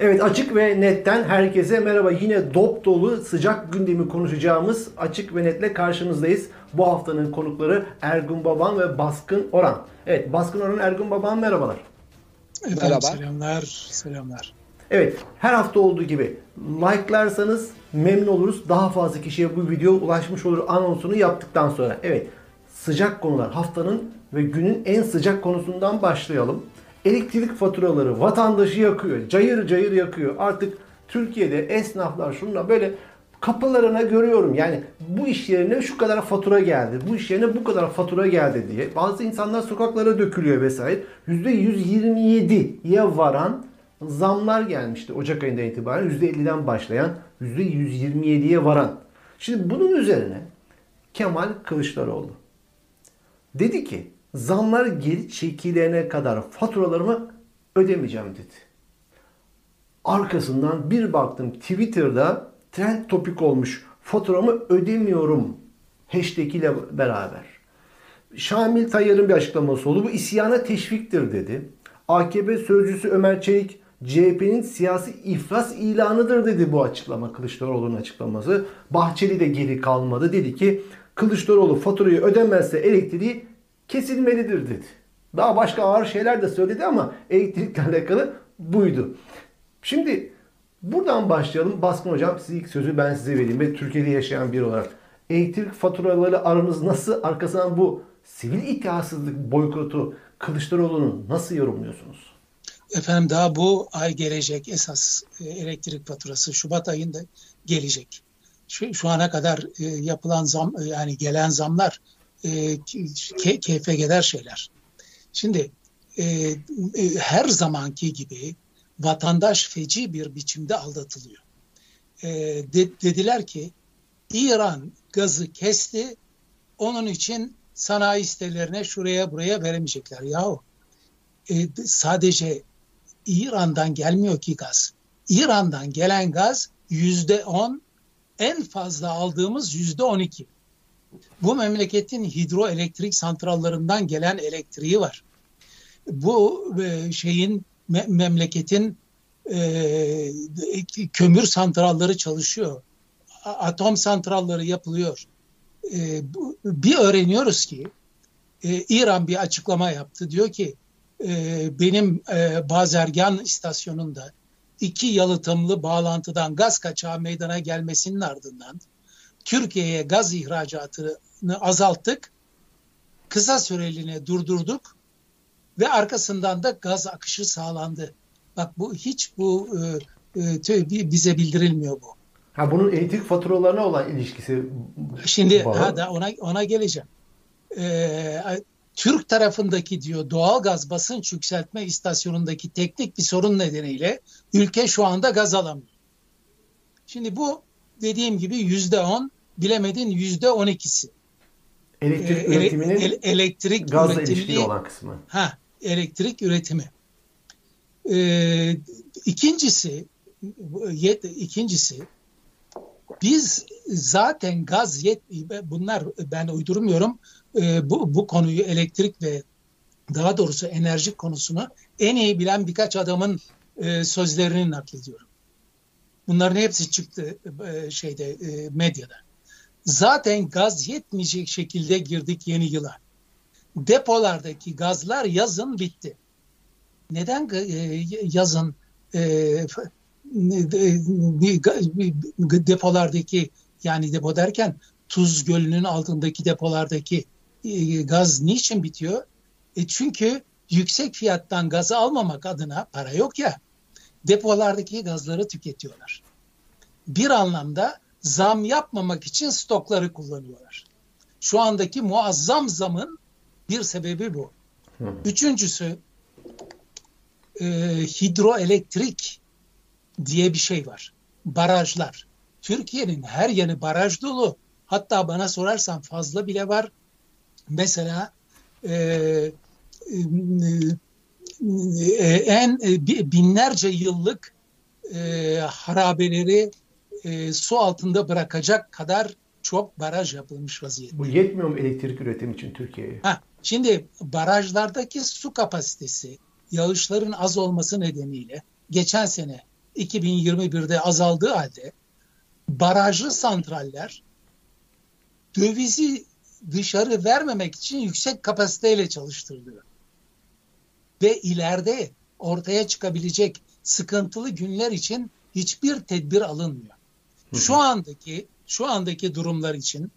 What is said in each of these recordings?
Evet açık ve netten herkese merhaba. Yine dop dolu sıcak gündemi konuşacağımız açık ve netle karşınızdayız. Bu haftanın konukları Ergun Baban ve Baskın Oran. Evet Baskın Oran, Ergun Baban merhabalar. Efendim, merhaba. Selamlar, selamlar. Evet her hafta olduğu gibi like'larsanız memnun oluruz. Daha fazla kişiye bu video ulaşmış olur anonsunu yaptıktan sonra. Evet sıcak konular haftanın ve günün en sıcak konusundan başlayalım elektrik faturaları vatandaşı yakıyor. Cayır cayır yakıyor. Artık Türkiye'de esnaflar şunla böyle kapılarına görüyorum. Yani bu iş yerine şu kadar fatura geldi. Bu iş yerine bu kadar fatura geldi diye. Bazı insanlar sokaklara dökülüyor vesaire. %127'ye varan zamlar gelmişti Ocak ayında itibaren. %50'den başlayan %127'ye varan. Şimdi bunun üzerine Kemal Kılıçdaroğlu dedi ki zamlar geri çekilene kadar faturalarımı ödemeyeceğim dedi. Arkasından bir baktım Twitter'da trend topik olmuş faturamı ödemiyorum hashtag ile beraber. Şamil Tayyar'ın bir açıklaması oldu. Bu isyana teşviktir dedi. AKP sözcüsü Ömer Çelik CHP'nin siyasi iflas ilanıdır dedi bu açıklama Kılıçdaroğlu'nun açıklaması. Bahçeli de geri kalmadı. Dedi ki Kılıçdaroğlu faturayı ödemezse elektriği kesilmelidir dedi. Daha başka ağır şeyler de söyledi ama elektrikle alakalı buydu. Şimdi buradan başlayalım. Baskın hocam size ilk sözü ben size vereyim ve Türkiye'de yaşayan biri olarak. Elektrik faturaları aranız nasıl? Arkasından bu sivil itihatsızlık boykotu Kılıçdaroğlu'nu nasıl yorumluyorsunuz? Efendim daha bu ay gelecek esas e, elektrik faturası Şubat ayında gelecek. Şu, şu ana kadar e, yapılan zam e, yani gelen zamlar e, ke, keyfe şeyler. Şimdi e, e, her zamanki gibi vatandaş feci bir biçimde aldatılıyor. E, de, dediler ki İran gazı kesti, onun için sanayi sitelerine şuraya buraya veremeyecekler. Yahu e, sadece İran'dan gelmiyor ki gaz. İran'dan gelen gaz yüzde on, en fazla aldığımız yüzde on iki bu memleketin hidroelektrik santrallarından gelen elektriği var. Bu e, şeyin me, memleketin e, kömür santralları çalışıyor. Atom santralları yapılıyor. E, bir öğreniyoruz ki e, İran bir açıklama yaptı. Diyor ki e, benim e, Bazergan istasyonunda iki yalıtımlı bağlantıdan gaz kaçağı meydana gelmesinin ardından Türkiye'ye gaz ihracatını azalttık. Kısa süreliğine durdurduk ve arkasından da gaz akışı sağlandı. Bak bu hiç bu e, e, bize bildirilmiyor bu. Ha bunun elektrik faturalarına olan ilişkisi Şimdi ha da ona ona geleceğim. Ee, Türk tarafındaki diyor doğal gaz basınç yükseltme istasyonundaki teknik bir sorun nedeniyle ülke şu anda gaz alamıyor. Şimdi bu dediğim gibi yüzde on bilemedin yüzde on ikisi. Elektrik ee, üretiminin ele, elektrik gazla ilişkili olan kısmı. Ha, elektrik üretimi. Ee, ikincisi, yet, ikincisi biz zaten gaz yet bunlar ben uydurmuyorum e, bu, bu konuyu elektrik ve daha doğrusu enerji konusunu en iyi bilen birkaç adamın e, sözlerini naklediyorum. Bunların hepsi çıktı e, şeyde e, medyada. Zaten gaz yetmeyecek şekilde girdik yeni yıla. Depolardaki gazlar yazın bitti. Neden yazın depolardaki yani depo derken Tuz Gölü'nün altındaki depolardaki e, gaz niçin bitiyor? E çünkü yüksek fiyattan gazı almamak adına para yok ya depolardaki gazları tüketiyorlar. Bir anlamda zam yapmamak için stokları kullanıyorlar. Şu andaki muazzam zamın bir sebebi bu. Üçüncüsü e, hidroelektrik diye bir şey var. Barajlar. Türkiye'nin her yanı baraj dolu. Hatta bana sorarsan fazla bile var. Mesela e, e, en e, binlerce yıllık e, harabeleri e, su altında bırakacak kadar çok baraj yapılmış vaziyette. Bu yetmiyor mu elektrik üretimi için Türkiye'ye? şimdi barajlardaki su kapasitesi yağışların az olması nedeniyle geçen sene 2021'de azaldığı halde barajlı santraller dövizi dışarı vermemek için yüksek kapasiteyle çalıştırılıyor. Ve ileride ortaya çıkabilecek sıkıntılı günler için hiçbir tedbir alınmıyor. Şu andaki şu andaki durumlar için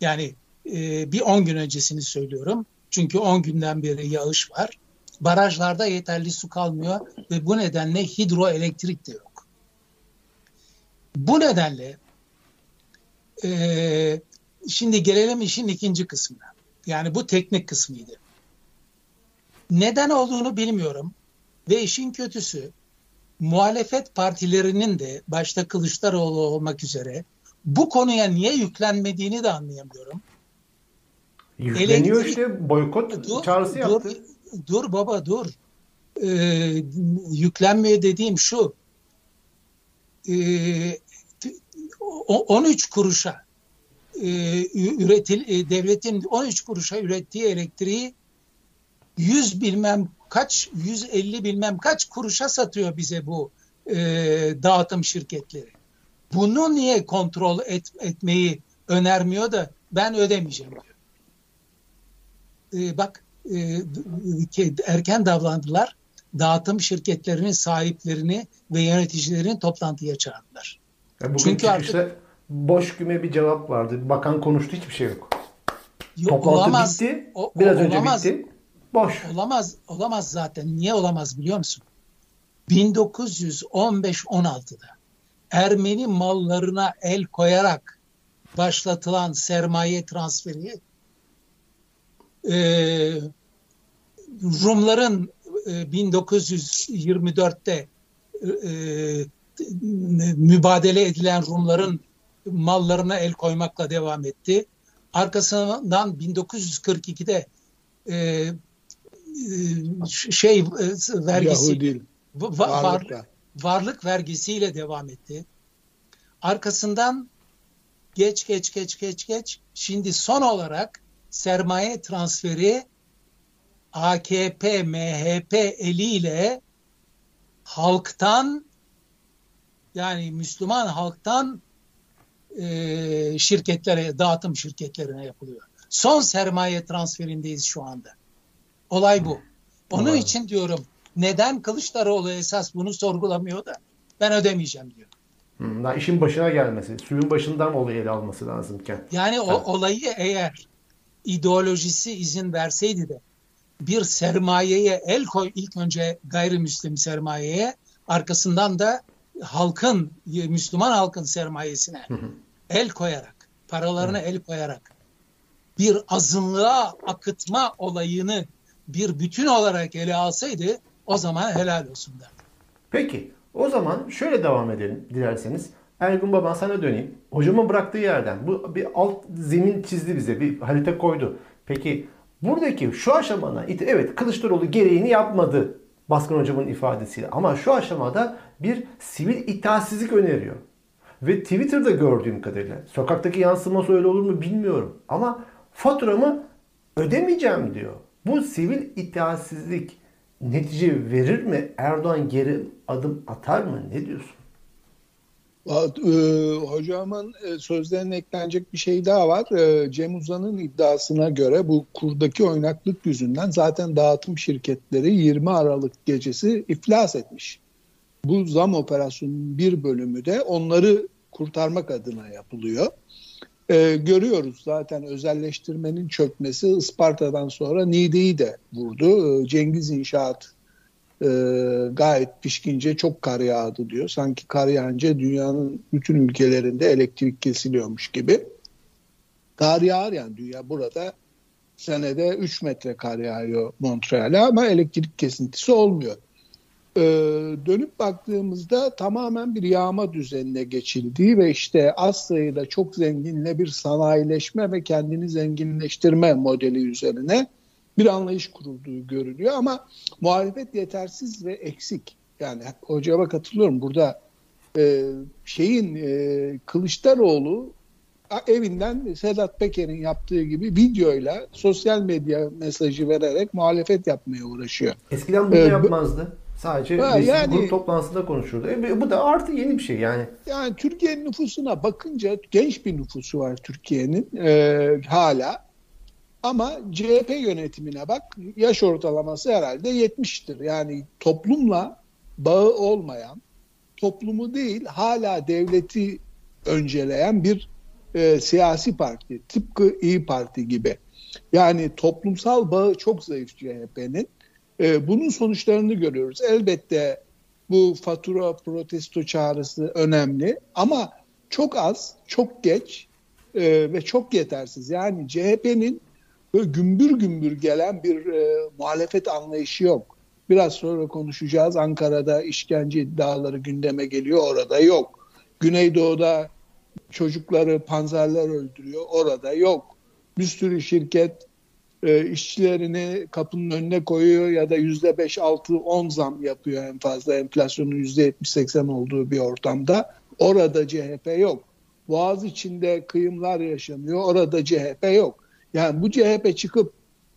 yani e, bir 10 gün öncesini söylüyorum. Çünkü 10 günden beri yağış var. Barajlarda yeterli su kalmıyor ve bu nedenle hidroelektrik de yok. Bu nedenle e, şimdi gelelim işin ikinci kısmına. Yani bu teknik kısmıydı. Neden olduğunu bilmiyorum ve işin kötüsü muhalefet partilerinin de başta Kılıçdaroğlu olmak üzere bu konuya niye yüklenmediğini de anlayamıyorum. Yükleniyor Elektrik, işte boykot dur, çağrısı yaptı. Dur, dur baba dur. Ee, yüklenmiyor dediğim şu. Ee, 13 kuruşa e, üretil e, devletin 13 kuruşa ürettiği elektriği 100 bilmem kaç 150 bilmem kaç kuruşa satıyor bize bu e, dağıtım şirketleri. Bunu niye kontrol et, etmeyi önermiyor da ben ödemeyeceğim diyor. E, bak e, erken davrandılar. Dağıtım şirketlerinin sahiplerini ve yöneticilerini toplantıya çağırdılar. Ya bugün Çünkü artık boş güme bir cevap vardı. Bakan konuştu hiçbir şey yok. yok Toplantı olamaz. bitti. O, Biraz o, önce olamaz. bitti. Boş. Olamaz. Olamaz zaten. Niye olamaz biliyor musun? 1915-16'da Ermeni mallarına el koyarak başlatılan sermaye transferi e, Rumların e, 1924'te e, mübadele edilen Rumların mallarına el koymakla devam etti. Arkasından 1942'de e, e, şey e, vergisi va, varlık, varlık vergisiyle devam etti. Arkasından geç geç geç geç geç şimdi son olarak sermaye transferi AKP MHP eliyle halktan yani Müslüman halktan e, şirketlere, dağıtım şirketlerine yapılıyor. Son sermaye transferindeyiz şu anda. Olay bu. Onun Doğru. için diyorum neden Kılıçdaroğlu esas bunu sorgulamıyor da ben ödemeyeceğim diyor. Hmm, işin başına gelmesi, suyun başından olayı ele alması lazımken. Yani o olayı eğer ideolojisi izin verseydi de bir sermayeye el koy ilk önce gayrimüslim sermayeye arkasından da halkın, Müslüman halkın sermayesine el koyarak, paralarına el koyarak bir azınlığa akıtma olayını bir bütün olarak ele alsaydı o zaman helal olsun derdim. Peki o zaman şöyle devam edelim dilerseniz. Ergun Baban sana döneyim. Hocamın bıraktığı yerden bu bir alt zemin çizdi bize bir harita koydu. Peki buradaki şu aşamada evet Kılıçdaroğlu gereğini yapmadı Baskın hocamın ifadesiyle. Ama şu aşamada bir sivil itaatsizlik öneriyor. Ve Twitter'da gördüğüm kadarıyla sokaktaki yansıması öyle olur mu bilmiyorum. Ama faturamı ödemeyeceğim diyor. Bu sivil itaatsizlik netice verir mi? Erdoğan geri adım atar mı? Ne diyorsun? E, hocamın e, sözlerine eklenecek bir şey daha var. E, Cem Uzan'ın iddiasına göre bu kurdaki oynaklık yüzünden zaten dağıtım şirketleri 20 Aralık gecesi iflas etmiş. Bu zam operasyonunun bir bölümü de onları kurtarmak adına yapılıyor. Görüyoruz zaten özelleştirmenin çökmesi Isparta'dan sonra Niğde'yi de vurdu. Cengiz İnşaat e, gayet pişkince çok kar yağdı diyor. Sanki kar yağınca dünyanın bütün ülkelerinde elektrik kesiliyormuş gibi. Kar yağar yani dünya burada senede 3 metre kar yağıyor Montreal'e ama elektrik kesintisi olmuyor. Ee, dönüp baktığımızda tamamen bir yağma düzenine geçildiği ve işte az sayıda çok zenginle bir sanayileşme ve kendini zenginleştirme modeli üzerine bir anlayış kurulduğu görülüyor ama muhalefet yetersiz ve eksik. Yani hocama katılıyorum. Burada e, şeyin e, Kılıçdaroğlu evinden Sedat Peker'in yaptığı gibi videoyla sosyal medya mesajı vererek muhalefet yapmaya uğraşıyor. Eskiden bunu ee, yapmazdı. Sadece Ha, yani- grup toplantısında konuşuldu. E, bu da artı yeni bir şey yani. Yani Türkiye'nin nüfusuna bakınca genç bir nüfusu var Türkiye'nin e, hala. Ama CHP yönetimine bak yaş ortalaması herhalde 70'tir. Yani toplumla bağı olmayan, toplumu değil hala devleti önceleyen bir e, siyasi parti. Tıpkı İyi Parti gibi. Yani toplumsal bağı çok zayıf CHP'nin. E, bunun sonuçlarını görüyoruz. Elbette bu fatura protesto çağrısı önemli ama çok az, çok geç e, ve çok yetersiz. Yani CHP'nin böyle gümbür gümbür gelen bir e, muhalefet anlayışı yok. Biraz sonra konuşacağız. Ankara'da işkence iddiaları gündeme geliyor, orada yok. Güneydoğu'da çocukları panzerler öldürüyor, orada yok. Bir sürü şirket e, işçilerini kapının önüne koyuyor ya da yüzde beş, altı, on zam yapıyor en fazla enflasyonun yüzde yetmiş, seksen olduğu bir ortamda. Orada CHP yok. Boğaz içinde kıyımlar yaşanıyor. Orada CHP yok. Yani bu CHP çıkıp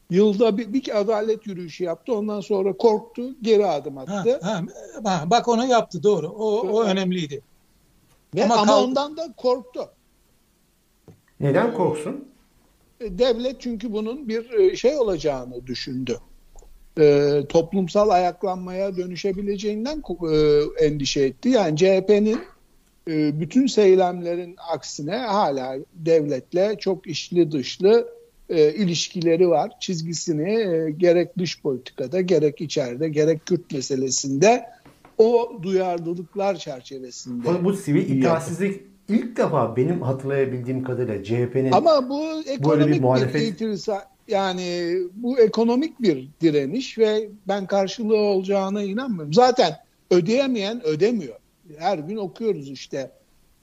yılda bir, bir adalet yürüyüşü yaptı. Ondan sonra korktu, geri adım attı. ha, ha, bak onu yaptı doğru. O, o önemliydi. Ve ama ama, kal- ondan da korktu. Neden korksun? E, Devlet çünkü bunun bir e, şey olacağını düşündü. E, toplumsal ayaklanmaya dönüşebileceğinden e, endişe etti. Yani CHP'nin e, bütün söylemlerin aksine hala devletle çok içli dışlı e, ilişkileri var. Çizgisini e, gerek dış politikada gerek içeride gerek Kürt meselesinde o duyarlılıklar çerçevesinde. Bu, bu sivil itaatsizlik ilk defa benim hatırlayabildiğim kadarıyla CHP'nin Ama bu ekonomik bir, muhalefet- itirsa yani bu ekonomik bir direniş ve ben karşılığı olacağına inanmıyorum. Zaten ödeyemeyen ödemiyor. Her gün okuyoruz işte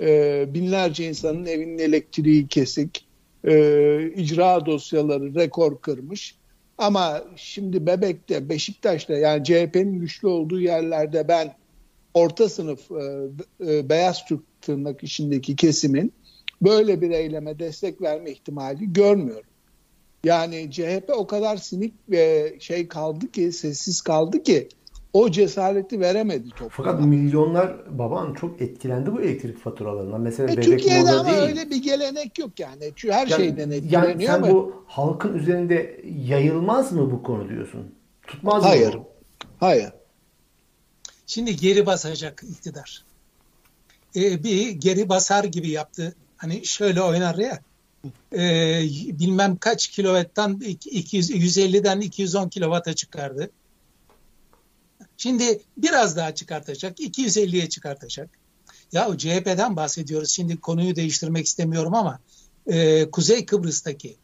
e, binlerce insanın evinin elektriği kesik, e, icra dosyaları rekor kırmış. Ama şimdi Bebek'te, Beşiktaş'ta yani CHP'nin güçlü olduğu yerlerde ben orta sınıf e, e, beyaz Türk tırnak içindeki kesimin böyle bir eyleme destek verme ihtimali görmüyorum. Yani CHP o kadar sinik ve şey kaldı ki sessiz kaldı ki o cesareti veremedi topluma. fakat milyonlar baban çok etkilendi bu elektrik faturalarından. Mesela E, bebek Türkiye'de moda ama değil. öyle bir gelenek yok yani. Her Yani- şeyden yani etkileniyor sen ama bu halkın üzerinde yayılmaz mı bu konu diyorsun? Tutmaz Hayır. mı? hayır. Şimdi geri basacak iktidar. Ee, bir geri basar gibi yaptı. Hani şöyle oynar ya. Ee, bilmem kaç kilovattan 200, 150'den 210 kilovata çıkardı. Şimdi biraz daha çıkartacak. 250'ye çıkartacak. Ya CHP'den bahsediyoruz. Şimdi konuyu değiştirmek istemiyorum ama e, Kuzey Kıbrıs'taki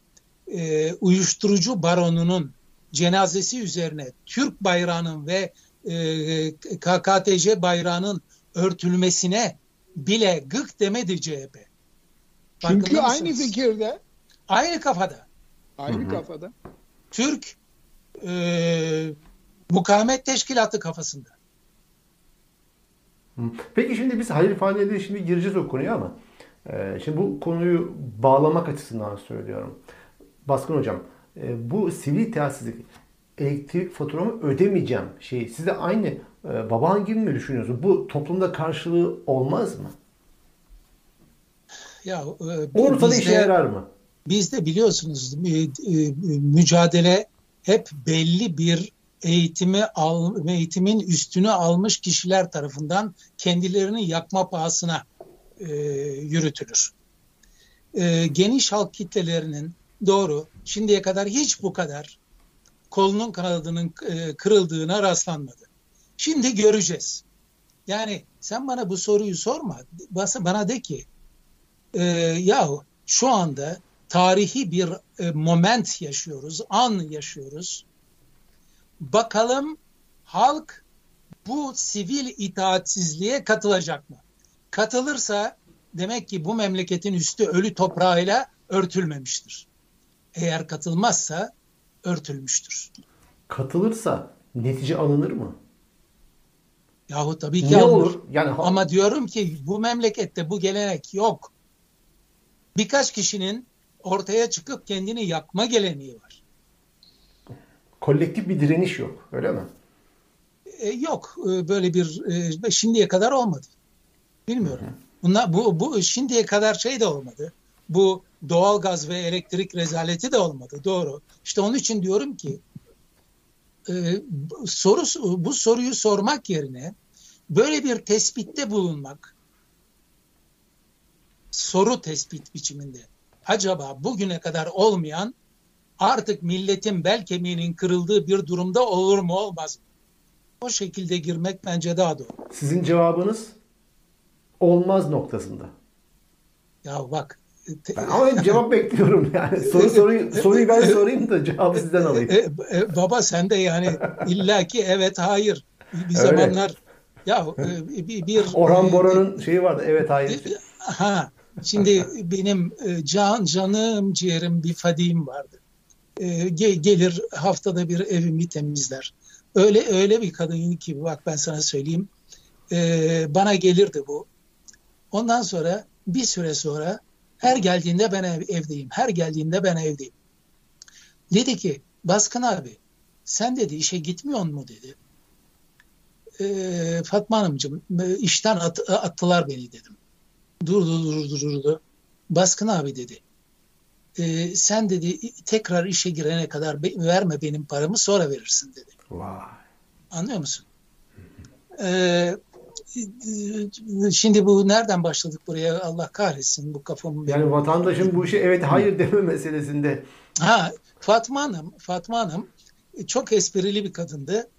e, uyuşturucu baronunun cenazesi üzerine Türk bayrağının ve e, KKTC bayrağının örtülmesine bile gık demedi CHP. Çünkü aynı fikirde, Aynı kafada. aynı kafada. Türk e, mukavemet teşkilatı kafasında. Peki şimdi biz hayır faaliyetleriyle şimdi gireceğiz o konuya ama e, şimdi bu konuyu bağlamak açısından söylüyorum. Baskın hocam e, bu sivil itaatsizlik elektrik faturamı ödemeyeceğim şey siz de aynı e, baban gibi mi düşünüyorsunuz? Bu toplumda karşılığı olmaz mı? Ya e, Olursa da bizde- işe yarar mı? Bizde biliyorsunuz e, mücadele hep belli bir eğitimi al, eğitimin üstünü almış kişiler tarafından kendilerini yakma pahasına e, yürütülür. E, geniş halk kitlelerinin doğru şimdiye kadar hiç bu kadar kolunun kanadının e, kırıldığına rastlanmadı. Şimdi göreceğiz. Yani sen bana bu soruyu sorma. Bana de ki e, yahu şu anda tarihi bir e, moment yaşıyoruz, an yaşıyoruz. Bakalım halk bu sivil itaatsizliğe katılacak mı? Katılırsa demek ki bu memleketin üstü ölü toprağıyla örtülmemiştir. Eğer katılmazsa örtülmüştür. Katılırsa netice alınır mı? Yahu tabii ki Ne alınır. olur? Yani Ama diyorum ki bu memlekette bu gelenek yok. Birkaç kişinin ortaya çıkıp kendini yakma geleneği var. kolektif bir direniş yok öyle mi? E, yok e, böyle bir e, şimdiye kadar olmadı. Bilmiyorum. Bunlar bu bu şimdiye kadar şey de olmadı. Bu doğalgaz ve elektrik rezaleti de olmadı. Doğru. İşte onun için diyorum ki e, soru bu soruyu sormak yerine böyle bir tespitte bulunmak soru tespit biçiminde acaba bugüne kadar olmayan artık milletin bel kemiğinin kırıldığı bir durumda olur mu olmaz mı? O şekilde girmek bence daha doğru. Sizin cevabınız olmaz noktasında. Ya bak. Ben ama cevap bekliyorum yani. Soru soruyu soruyu ben sorayım da cevabı sizden alayım. E, e, baba sen de yani illaki evet hayır. Bir zamanlar ya e, bir, bir Orhan Bora'nın şeyi vardı. Evet hayır. Ha şimdi benim e, can canım ciğerim bir fadim vardı. E, gelir haftada bir evimi temizler. Öyle öyle bir kadın ki bak ben sana söyleyeyim. E, bana gelirdi bu. Ondan sonra bir süre sonra her geldiğinde ben ev, evdeyim. Her geldiğinde ben evdeyim. Dedi ki Baskın abi sen dedi işe gitmiyor mu dedi. E, Fatma Hanımcığım işten at, attılar beni dedim. Durdu durdu durdu. Baskın abi dedi. E, sen dedi tekrar işe girene kadar be, verme benim paramı sonra verirsin dedi. Vay. Anlıyor musun? Ee, şimdi bu nereden başladık buraya Allah kahretsin bu kafamı. Yani vatandaşın bu işe evet hayır deme meselesinde. Ha Fatma Hanım, Fatma Hanım çok esprili bir kadındı.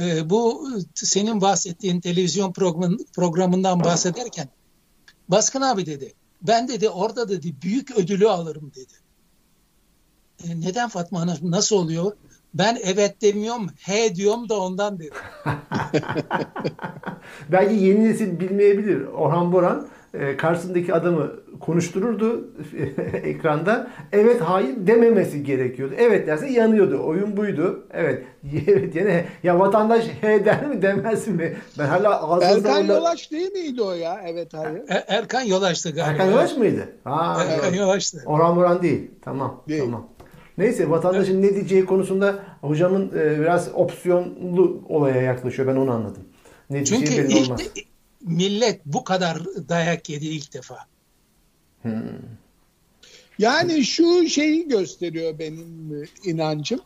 Ee, bu senin bahsettiğin televizyon programından bahsederken Baskın abi dedi. Ben dedi orada dedi büyük ödülü alırım dedi. E, neden Fatma Hanım nasıl oluyor? Ben evet demiyorum, he diyorum da ondan dedim. Belki yeni nesil bilmeyebilir. Orhan Boran e, karşısındaki adamı konuştururdu ekranda. Evet hayır dememesi gerekiyordu. Evet derse yanıyordu. Oyun buydu. Evet. Evet yani ya vatandaş he der mi demez mi? Ben hala ağzınızda Erkan onda... Yolaş değil miydi o ya? Evet hayır. Er, Erkan Yolaş'tı galiba. Erkan Yolaş mıydı? Ha, Erkan Yolaş'tı. Orhan Boran değil. Tamam. Değil. Tamam. Neyse vatandaşın evet. ne diyeceği konusunda hocamın e, biraz opsiyonlu olaya yaklaşıyor. Ben onu anladım. Ne Çünkü ilk olmaz. Millet bu kadar dayak yedi ilk defa. Hmm. Yani şu şeyi gösteriyor benim inancım.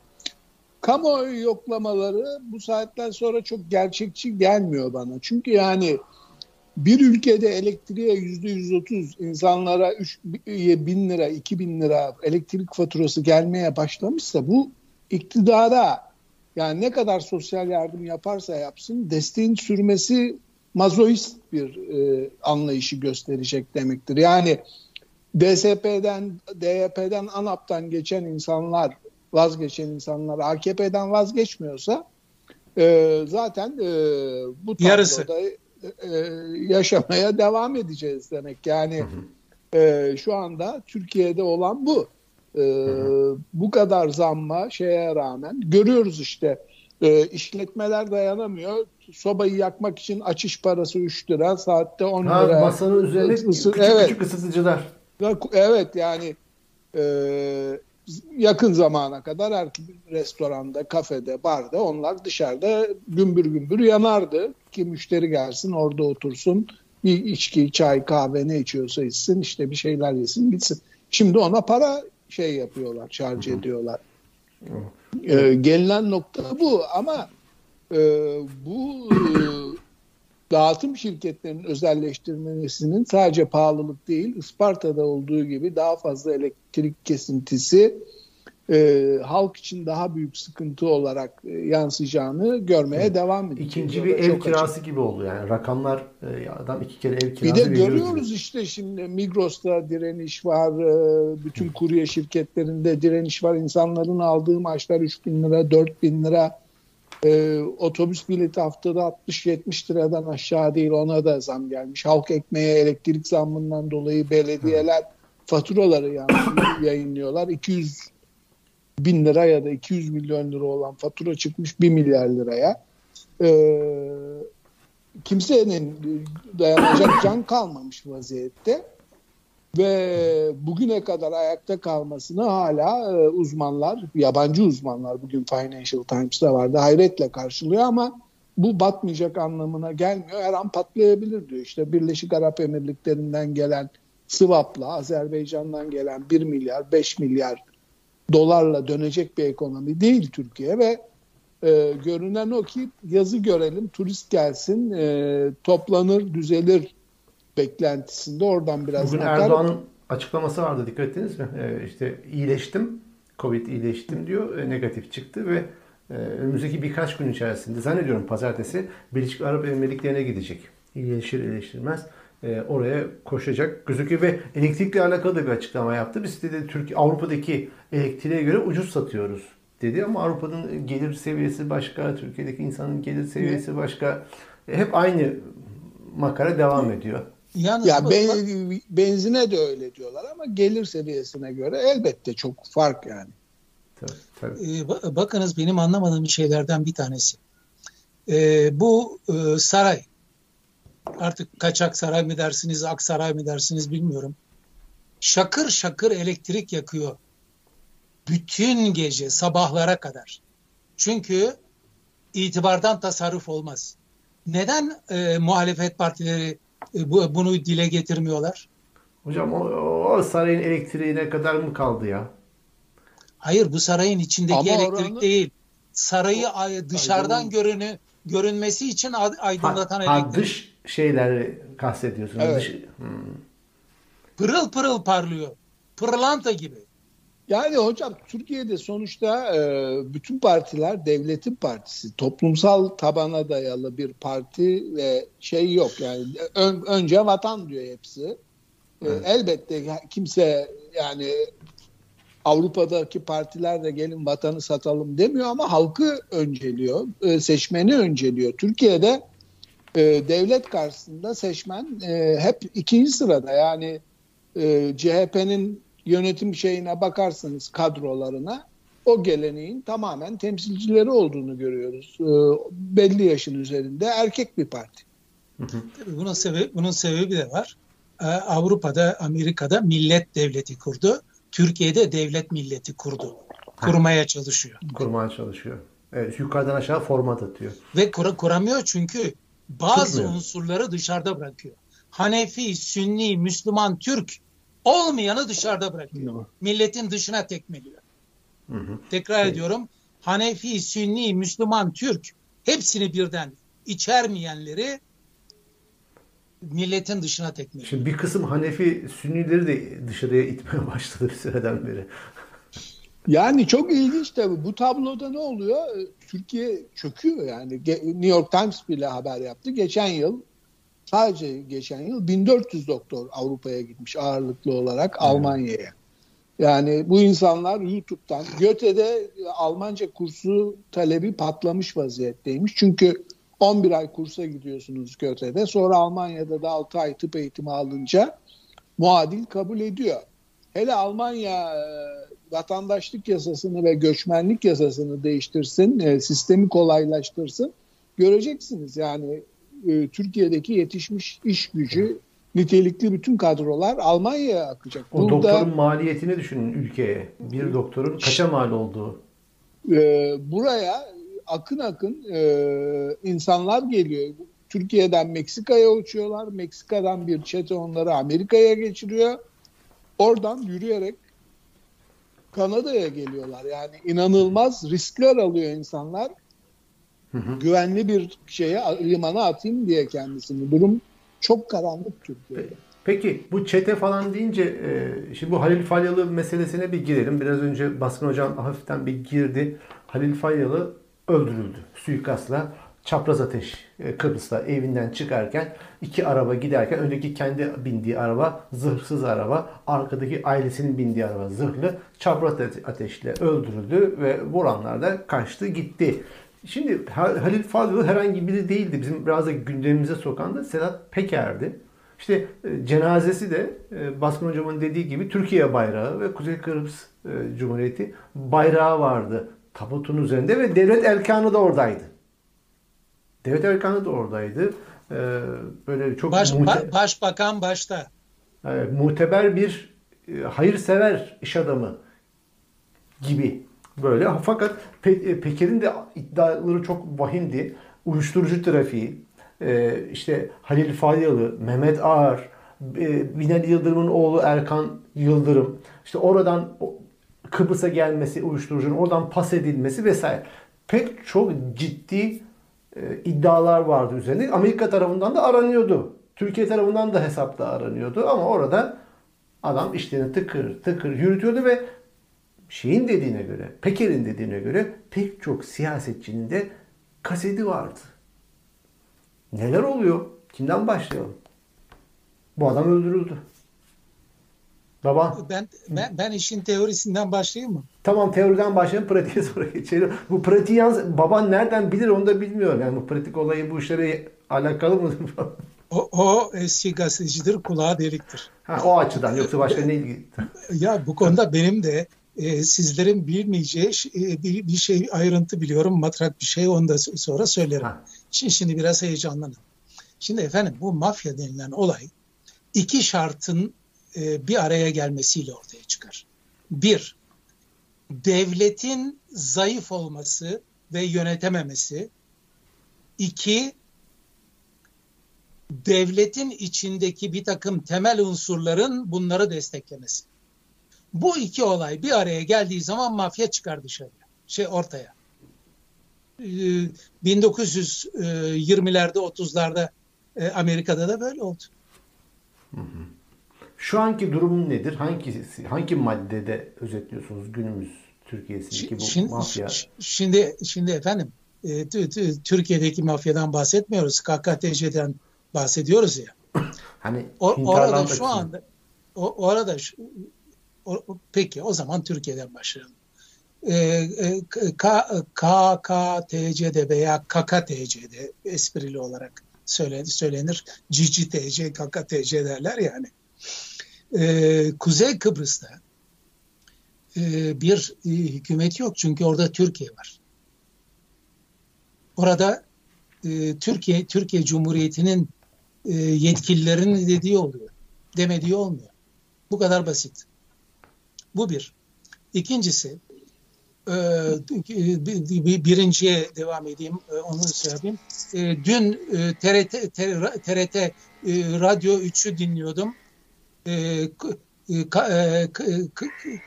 Kamuoyu yoklamaları bu saatten sonra çok gerçekçi gelmiyor bana. Çünkü yani bir ülkede elektriğe yüzde yüz otuz insanlara üç bin lira, iki bin lira elektrik faturası gelmeye başlamışsa bu iktidara yani ne kadar sosyal yardım yaparsa yapsın desteğin sürmesi mazoist bir e, anlayışı gösterecek demektir. Yani DSP'den, DYP'den, ANAP'tan geçen insanlar, vazgeçen insanlar AKP'den vazgeçmiyorsa e, zaten e, bu tabloda Yarısı. E, yaşamaya devam edeceğiz demek. Yani E, şu anda Türkiye'de olan bu. E, bu kadar zamma şeye rağmen görüyoruz işte e, işletmeler dayanamıyor. Sobayı yakmak için açış parası 3 lira, saatte 10 ha, lira. Masanın üzerine Isı, küçük, evet. küçük ısıtıcılar. Evet yani e, yakın zamana kadar her restoranda, kafede, barda onlar dışarıda gümbür gümbür yanardı. Ki müşteri gelsin orada otursun bir içki, çay, kahve ne içiyorsa içsin işte bir şeyler yesin gitsin. Şimdi ona para şey yapıyorlar, şarj ediyorlar. Ee, gelinen nokta bu ama e, bu e, dağıtım şirketlerinin özelleştirmesinin sadece pahalılık değil, Isparta'da olduğu gibi daha fazla elektrik kesintisi e, halk için daha büyük sıkıntı olarak e, yansıyacağını görmeye evet. devam ediyor. İkinci bir ev kirası açık. gibi oldu yani rakamlar e, adam iki kere ev kirası Bir de görüyoruz gibi. işte şimdi Migros'ta direniş var, e, bütün kurye şirketlerinde direniş var. İnsanların aldığı maaşlar 3 bin lira, 4 bin lira. E, otobüs bileti haftada 60-70 liradan aşağı değil ona da zam gelmiş. Halk ekmeğe elektrik zammından dolayı belediyeler faturaları yayınlıyorlar. 200 bin lira ya da 200 milyon lira olan fatura çıkmış 1 milyar liraya. Ee, kimsenin dayanacak can kalmamış vaziyette ve bugüne kadar ayakta kalmasını hala e, uzmanlar, yabancı uzmanlar bugün Financial Times'ta vardı hayretle karşılıyor ama bu batmayacak anlamına gelmiyor. Her an patlayabilir diyor. İşte Birleşik Arap Emirlikleri'nden gelen swapla Azerbaycan'dan gelen 1 milyar 5 milyar dolarla dönecek bir ekonomi değil Türkiye ve e, görünen o ki yazı görelim, turist gelsin, e, toplanır, düzelir beklentisinde oradan biraz Bugün akar. Erdoğan'ın açıklaması vardı dikkat ettiniz mi? Ee, işte iyileştim, Covid iyileştim diyor, e, negatif çıktı ve e, önümüzdeki birkaç gün içerisinde zannediyorum pazartesi Birleşik Arap Emirlikleri'ne gidecek. İyileşir iyileştirmez e, oraya koşacak gözüküyor ve elektrikle alakalı da bir açıklama yaptı. Biz dedi Türkiye Avrupa'daki elektriğe göre ucuz satıyoruz dedi ama Avrupa'nın gelir seviyesi başka, Türkiye'deki insanın gelir seviyesi başka. E, Hep aynı makara devam ediyor. Yalnız Ya ben, benzine de öyle diyorlar ama gelir seviyesine göre elbette çok fark yani. Tabii, tabii. Ee, ba- bakınız benim anlamadığım şeylerden bir tanesi. Ee, bu e, saray, artık kaçak saray mı dersiniz, ak saray mı dersiniz bilmiyorum. Şakır şakır elektrik yakıyor. Bütün gece sabahlara kadar. Çünkü itibardan tasarruf olmaz. Neden e, muhalefet partileri bu, bunu dile getirmiyorlar? Hocam o, o sarayın elektriğine kadar mı kaldı ya? Hayır bu sarayın içindeki Ama elektrik oranı- değil. Sarayı ay- dışarıdan Aydınlan- görünü görünmesi için aydınlatan Ha, ha, elektrik. dış şeyleri kastediyorsunuz. Evet. Dış, Hmm. Pırıl pırıl parlıyor. Pırlanta gibi. Yani hocam Türkiye'de sonuçta e, bütün partiler devletin partisi. Toplumsal tabana dayalı bir parti ve şey yok. Yani ön- önce vatan diyor hepsi. E, Evet. elbette kimse yani Avrupa'daki partiler de gelin vatanı satalım demiyor ama halkı önceliyor. e, seçmeni önceliyor. Türkiye'de e, devlet karşısında seçmen e, hep ikinci sırada. Yani e, CHP'nin yönetim şeyine bakarsınız kadrolarına o geleneğin tamamen temsilcileri olduğunu görüyoruz. E, belli yaşın üzerinde erkek bir parti. Tabii bunun sebebi bunun sebebi de var. Ee, Avrupa'da, Amerika'da millet devleti kurdu. Türkiye'de devlet milleti kurdu. Kurmaya çalışıyor. kurmaya çalışıyor. Evet, yukarıdan aşağı format atıyor. Ve kura, kuramıyor çünkü bazı Tutmuyor. unsurları dışarıda bırakıyor. Hanefi, Sünni, Müslüman, Türk olmayanı dışarıda bırakıyor. Milletin dışına tekmeliyor. Hı hı. Tekrar ediyorum. Hanefi, Sünni, Müslüman, Türk hepsini birden içermeyenleri milletin dışına tekmeliyor. Şimdi bir kısım Hanefi Sünnileri de dışarıya itmeye başladı bir süreden beri. Yani çok ilginç tabii. Bu tabloda ne oluyor? Türkiye çöküyor yani. New York Times bile haber yaptı. Geçen yıl sadece geçen yıl 1400 doktor Avrupa'ya gitmiş ağırlıklı olarak Almanya'ya. Yani bu insanlar YouTube'dan Göte'de Almanca kursu talebi patlamış vaziyetteymiş. Çünkü 11 ay kursa gidiyorsunuz Göte'de. Sonra Almanya'da da 6 ay tıp eğitimi alınca muadil kabul ediyor. Hele Almanya e, vatandaşlık yasasını ve göçmenlik yasasını değiştirsin, e, sistemi kolaylaştırsın. Göreceksiniz yani e, Türkiye'deki yetişmiş iş gücü, nitelikli bütün kadrolar Almanya'ya akacak. O doktorun maliyetini düşünün ülkeye. Bir doktorun kaça mal olduğu. e, buraya akın akın e, insanlar geliyor. Türkiye'den Meksika'ya uçuyorlar. Meksika'dan bir çete onları Amerika'ya geçiriyor. Oradan yürüyerek Kanada'ya geliyorlar. Yani inanılmaz riskler alıyor insanlar. Hı hı. Güvenli bir şeye limana atayım diye kendisini. Durum çok karanlık Türkiye'de. Peki bu çete falan deyince e, şimdi bu Halil Falyalı meselesine bir girelim. Biraz önce Baskın Hocam hafiften bir girdi. Halil Falyalı öldürüldü suikastla. Çapraz ateş e, Kıbrıs'ta evinden çıkarken iki araba giderken öndeki kendi bindiği araba zırhsız araba arkadaki ailesinin bindiği araba zırhlı çapraz ate- ateşle öldürüldü ve vuranlar da kaçtı gitti. Şimdi Ha- Halil Falyalı herhangi biri değildi. Bizim biraz da gündemimize sokan da Sedat Peker'di. İşte e, cenazesi de e, Baskın Hocam'ın dediği gibi Türkiye bayrağı ve Kuzey Kıbrıs e, Cumhuriyeti bayrağı vardı tabutun üzerinde ve devlet erkanı da oradaydı. Devlet erkanı da oradaydı. Böyle çok Baş, ba- başbakan başta. Evet, muteber bir hayırsever iş adamı gibi böyle. Fakat e, Peker'in de iddiaları çok vahimdi. uyuşturucu trafiği, e, işte Halil Falyalı, Mehmet Ağar, e, Binali Yıldırım'ın oğlu Erkan Yıldırım, işte oradan Kıbrıs'a gelmesi uyuşturucunun, oradan pas edilmesi vesaire. Pek çok ciddi e, iddialar vardı üzerinde. Amerika tarafından da aranıyordu. Türkiye tarafından da hesapta aranıyordu ama orada adam işlerini tıkır tıkır yürütüyordu ve şeyin dediğine göre, Peker'in dediğine göre pek çok siyasetçinin de kaseti vardı. Neler oluyor? Kimden başlayalım? Bu adam öldürüldü. Baba. Ben, ben, ben işin teorisinden başlayayım mı? Tamam teoriden başlayalım pratiğe sonra geçelim. Bu pratiği yalnız baban nereden bilir onu da bilmiyorum. Yani bu pratik olayı bu işlere alakalı mıdır? o, o eski gazetecidir kulağı deliktir. Ha, o açıdan yoksa başka ne ilgili? Ya bu konuda benim de e, sizlerin bilmeyeceği e, bir, bir şey ayrıntı biliyorum matrak bir şey onu da sonra söylerim. Ha. Şimdi, şimdi biraz heyecanlanın. Şimdi efendim bu mafya denilen olay iki şartın e, bir araya gelmesiyle ortaya çıkar. Bir, devletin zayıf olması ve yönetememesi. İki, devletin içindeki bir takım temel unsurların bunları desteklemesi. Bu iki olay bir araya geldiği zaman mafya çıkar dışarıya, şey ortaya. 1920'lerde, 30'larda Amerika'da da böyle oldu. Hı hı. Şu anki durum nedir? Hangi hangi maddede özetliyorsunuz günümüz Türkiye'sindeki bu şimdi, mafya? Şimdi şimdi efendim e, Türkiye'deki mafyadan bahsetmiyoruz. KKTC'den bahsediyoruz ya. hani o, orada şu anda o, orada şu, o, peki o zaman Türkiye'den başlayalım. E, e, KKTC'de veya KKTC'de esprili olarak söylenir. söylenir. CCTC, KKTC derler yani e, Kuzey Kıbrıs'ta e, bir e, hükümet yok çünkü orada Türkiye var. Orada e, Türkiye Türkiye Cumhuriyeti'nin e, yetkililerinin dediği oluyor. Demediği olmuyor. Bu kadar basit. Bu bir. İkincisi e, birinciye devam edeyim e, onu söyleyeyim. E, dün TRT, TRT Radyo 3'ü dinliyordum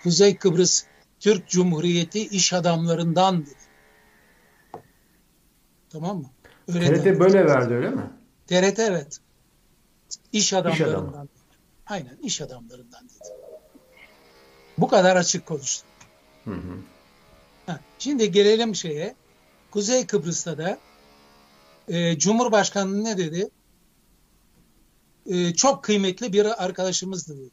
Kuzey Kıbrıs Türk Cumhuriyeti iş adamlarından. Tamam mı? Öyle TRT dedi. böyle verdi öyle mi? TRT evet. İş adamlarından. İş adamı. Aynen iş adamlarından dedi. Bu kadar açık konuştu. Hı hı. Ha, şimdi gelelim şeye. Kuzey Kıbrıs'ta da e, Cumhurbaşkanı ne dedi? e, çok kıymetli bir arkadaşımızdı dedi.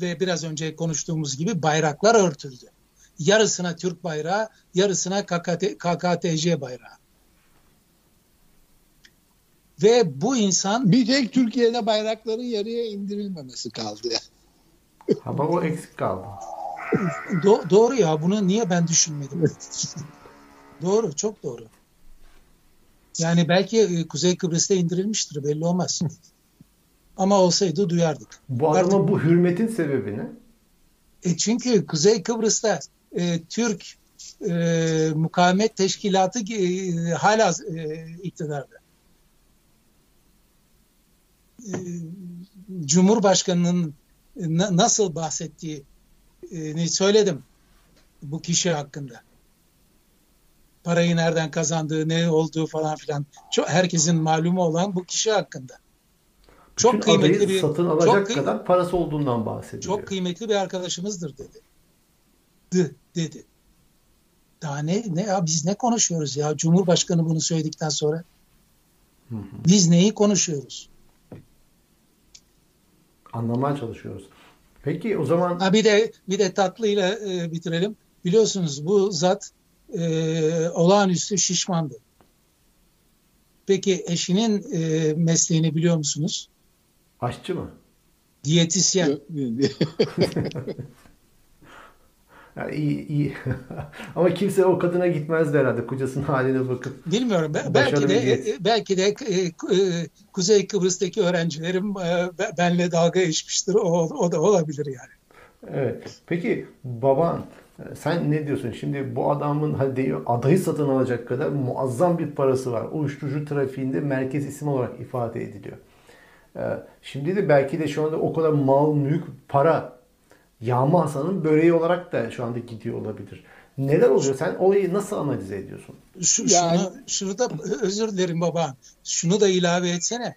Ve biraz önce konuştuğumuz gibi bayraklar örtüldü. Yarısına Türk bayrağı, yarısına KKT, KKTC bayrağı. Ve bu insan... Bir tek Türkiye'de bayrakların yarıya indirilmemesi kaldı ya. Ama o eksik kaldı. Do- doğru ya bunu niye ben düşünmedim? doğru çok doğru. Yani belki e, Kuzey Kıbrıs'ta indirilmiştir belli olmaz. Ama olsaydı duyardık. Bu adama Artık, bu hürmetin sebebi ne? E çünkü Kuzey Kıbrıs'ta e, Türk e, mukavemet teşkilatı e, hala e, iktidarda. E, Cumhurbaşkanının na, nasıl bahsettiğini söyledim bu kişi hakkında parayı nereden kazandığı, ne olduğu falan filan. Çok, herkesin malumu olan bu kişi hakkında. Bütün çok kıymetli bir satın alacak çok kadar parası olduğundan bahsediyor. Çok kıymetli bir arkadaşımızdır dedi. D dedi. Daha ne ne ya biz ne konuşuyoruz ya Cumhurbaşkanı bunu söyledikten sonra? Hı hı. Biz neyi konuşuyoruz? Anlamaya çalışıyoruz. Peki o zaman ha, bir de bir de tatlıyla e, bitirelim. Biliyorsunuz bu zat e, olağanüstü şişmandı. Peki eşinin e, mesleğini biliyor musunuz? Aşçı mı? Diyetisyen. yani iyi, iyi. Ama kimse o kadına gitmezdi herhalde kocasının haline bakıp. Bilmiyorum. belki de e, belki de e, e, Kuzey Kıbrıs'taki öğrencilerim benle dalga geçmiştir. O, o da olabilir yani. Evet. Peki baban E, sen ne diyorsun? Şimdi bu adamın hadi adayı satın alacak kadar muazzam bir parası var. Uyuşturucu trafiğinde merkez isim olarak ifade ediliyor. E, şimdi de belki de şu anda o kadar mal, mülk, para Yağma Hasan'ın böreği olarak da şu anda gidiyor olabilir. Neler oluyor? Sen olayı nasıl analiz ediyorsun? Şu, yani... şunu, da özür dilerim baba. Şunu da ilave etsene.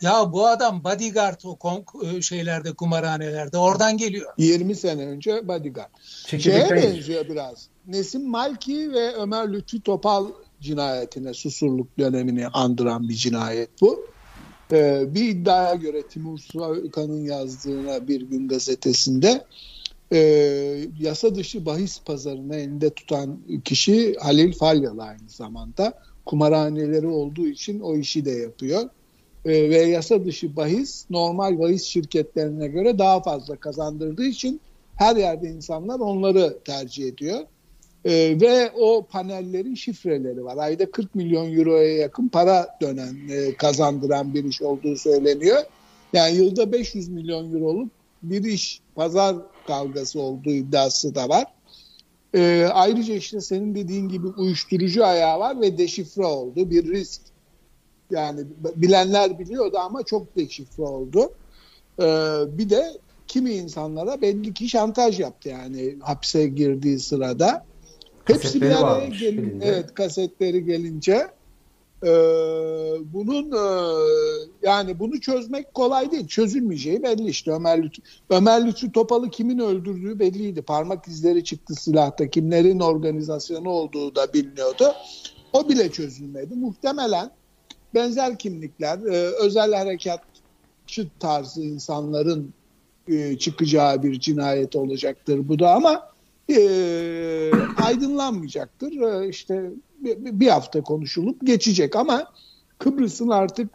Ya bu adam bodyguard o kom- şeylerde kumarhanelerde oradan geliyor. 20 sene önce bodyguard. Şeye benziyor biraz. Nesim Malki ve Ömer Lütfü Topal cinayetine susurluk dönemini andıran bir cinayet bu. Ee, bir iddiaya göre Timur Soykan'ın yazdığına bir gün gazetesinde e, yasa dışı bahis pazarını elinde tutan kişi Halil Falyalı aynı zamanda. Kumarhaneleri olduğu için o işi de yapıyor. E, ve yasa dışı bahis normal bahis şirketlerine göre daha fazla kazandırdığı için her yerde insanlar onları tercih ediyor. E, ve o panellerin şifreleri var. Ayda 40 milyon euroya yakın para dönen, e, kazandıran bir iş olduğu söyleniyor. Yani yılda 500 milyon euroluk bir iş, pazar kavgası olduğu iddiası da var. E, ayrıca işte senin dediğin gibi uyuşturucu ayağı var ve deşifre oldu. Bir risk. Yani bilenler biliyordu ama çok deşifre oldu. E, bir de kimi insanlara belli ki şantaj yaptı yani hapse girdiği sırada. Hepsi bir araya gelin, evet kasetleri gelince e, bunun e, yani bunu çözmek kolay değil. Çözülmeyeceği belli işte. Ömer Lütfü, Ömer Lütfü Topal'ı kimin öldürdüğü belliydi. Parmak izleri çıktı silahta. Kimlerin organizasyonu olduğu da biliniyordu. O bile çözülmedi. Muhtemelen benzer kimlikler, e, özel harekatçı tarzı insanların e, çıkacağı bir cinayet olacaktır bu da ama e, aydınlanmayacaktır. E, işte bir, bir hafta konuşulup geçecek ama Kıbrıs'ın artık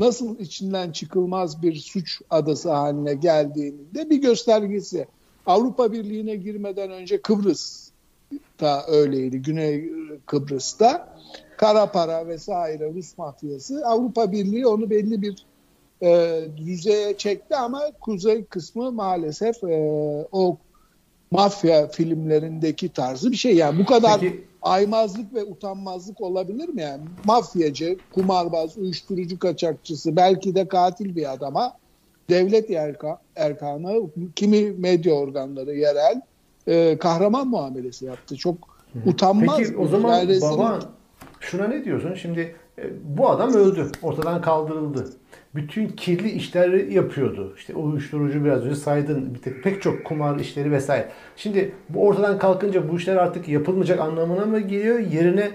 nasıl içinden çıkılmaz bir suç adası haline geldiğinin de bir göstergesi. Avrupa Birliği'ne girmeden önce Kıbrıs da öyleydi. Güney Kıbrıs'ta kara para vesaire Rus mafyası Avrupa Birliği onu belli bir e, düzeye çekti ama kuzey kısmı maalesef e, o mafya filmlerindeki tarzı bir şey. Yani bu kadar Peki, aymazlık ve utanmazlık olabilir mi yani? Mafyacı, kumarbaz, uyuşturucu kaçakçısı, belki de katil bir adama devlet erka, erkanı, kimi medya organları yerel e, kahraman muamelesi yaptı. Çok utanmaz. Peki o zaman yani baba şuna ne diyorsun? Şimdi e, bu adam öldü. Ortadan kaldırıldı bütün kirli işleri yapıyordu. İşte uyuşturucu biraz önce saydın. Bir tek, pek çok kumar işleri vesaire. Şimdi bu ortadan kalkınca bu işler artık yapılmayacak anlamına mı geliyor? Yerine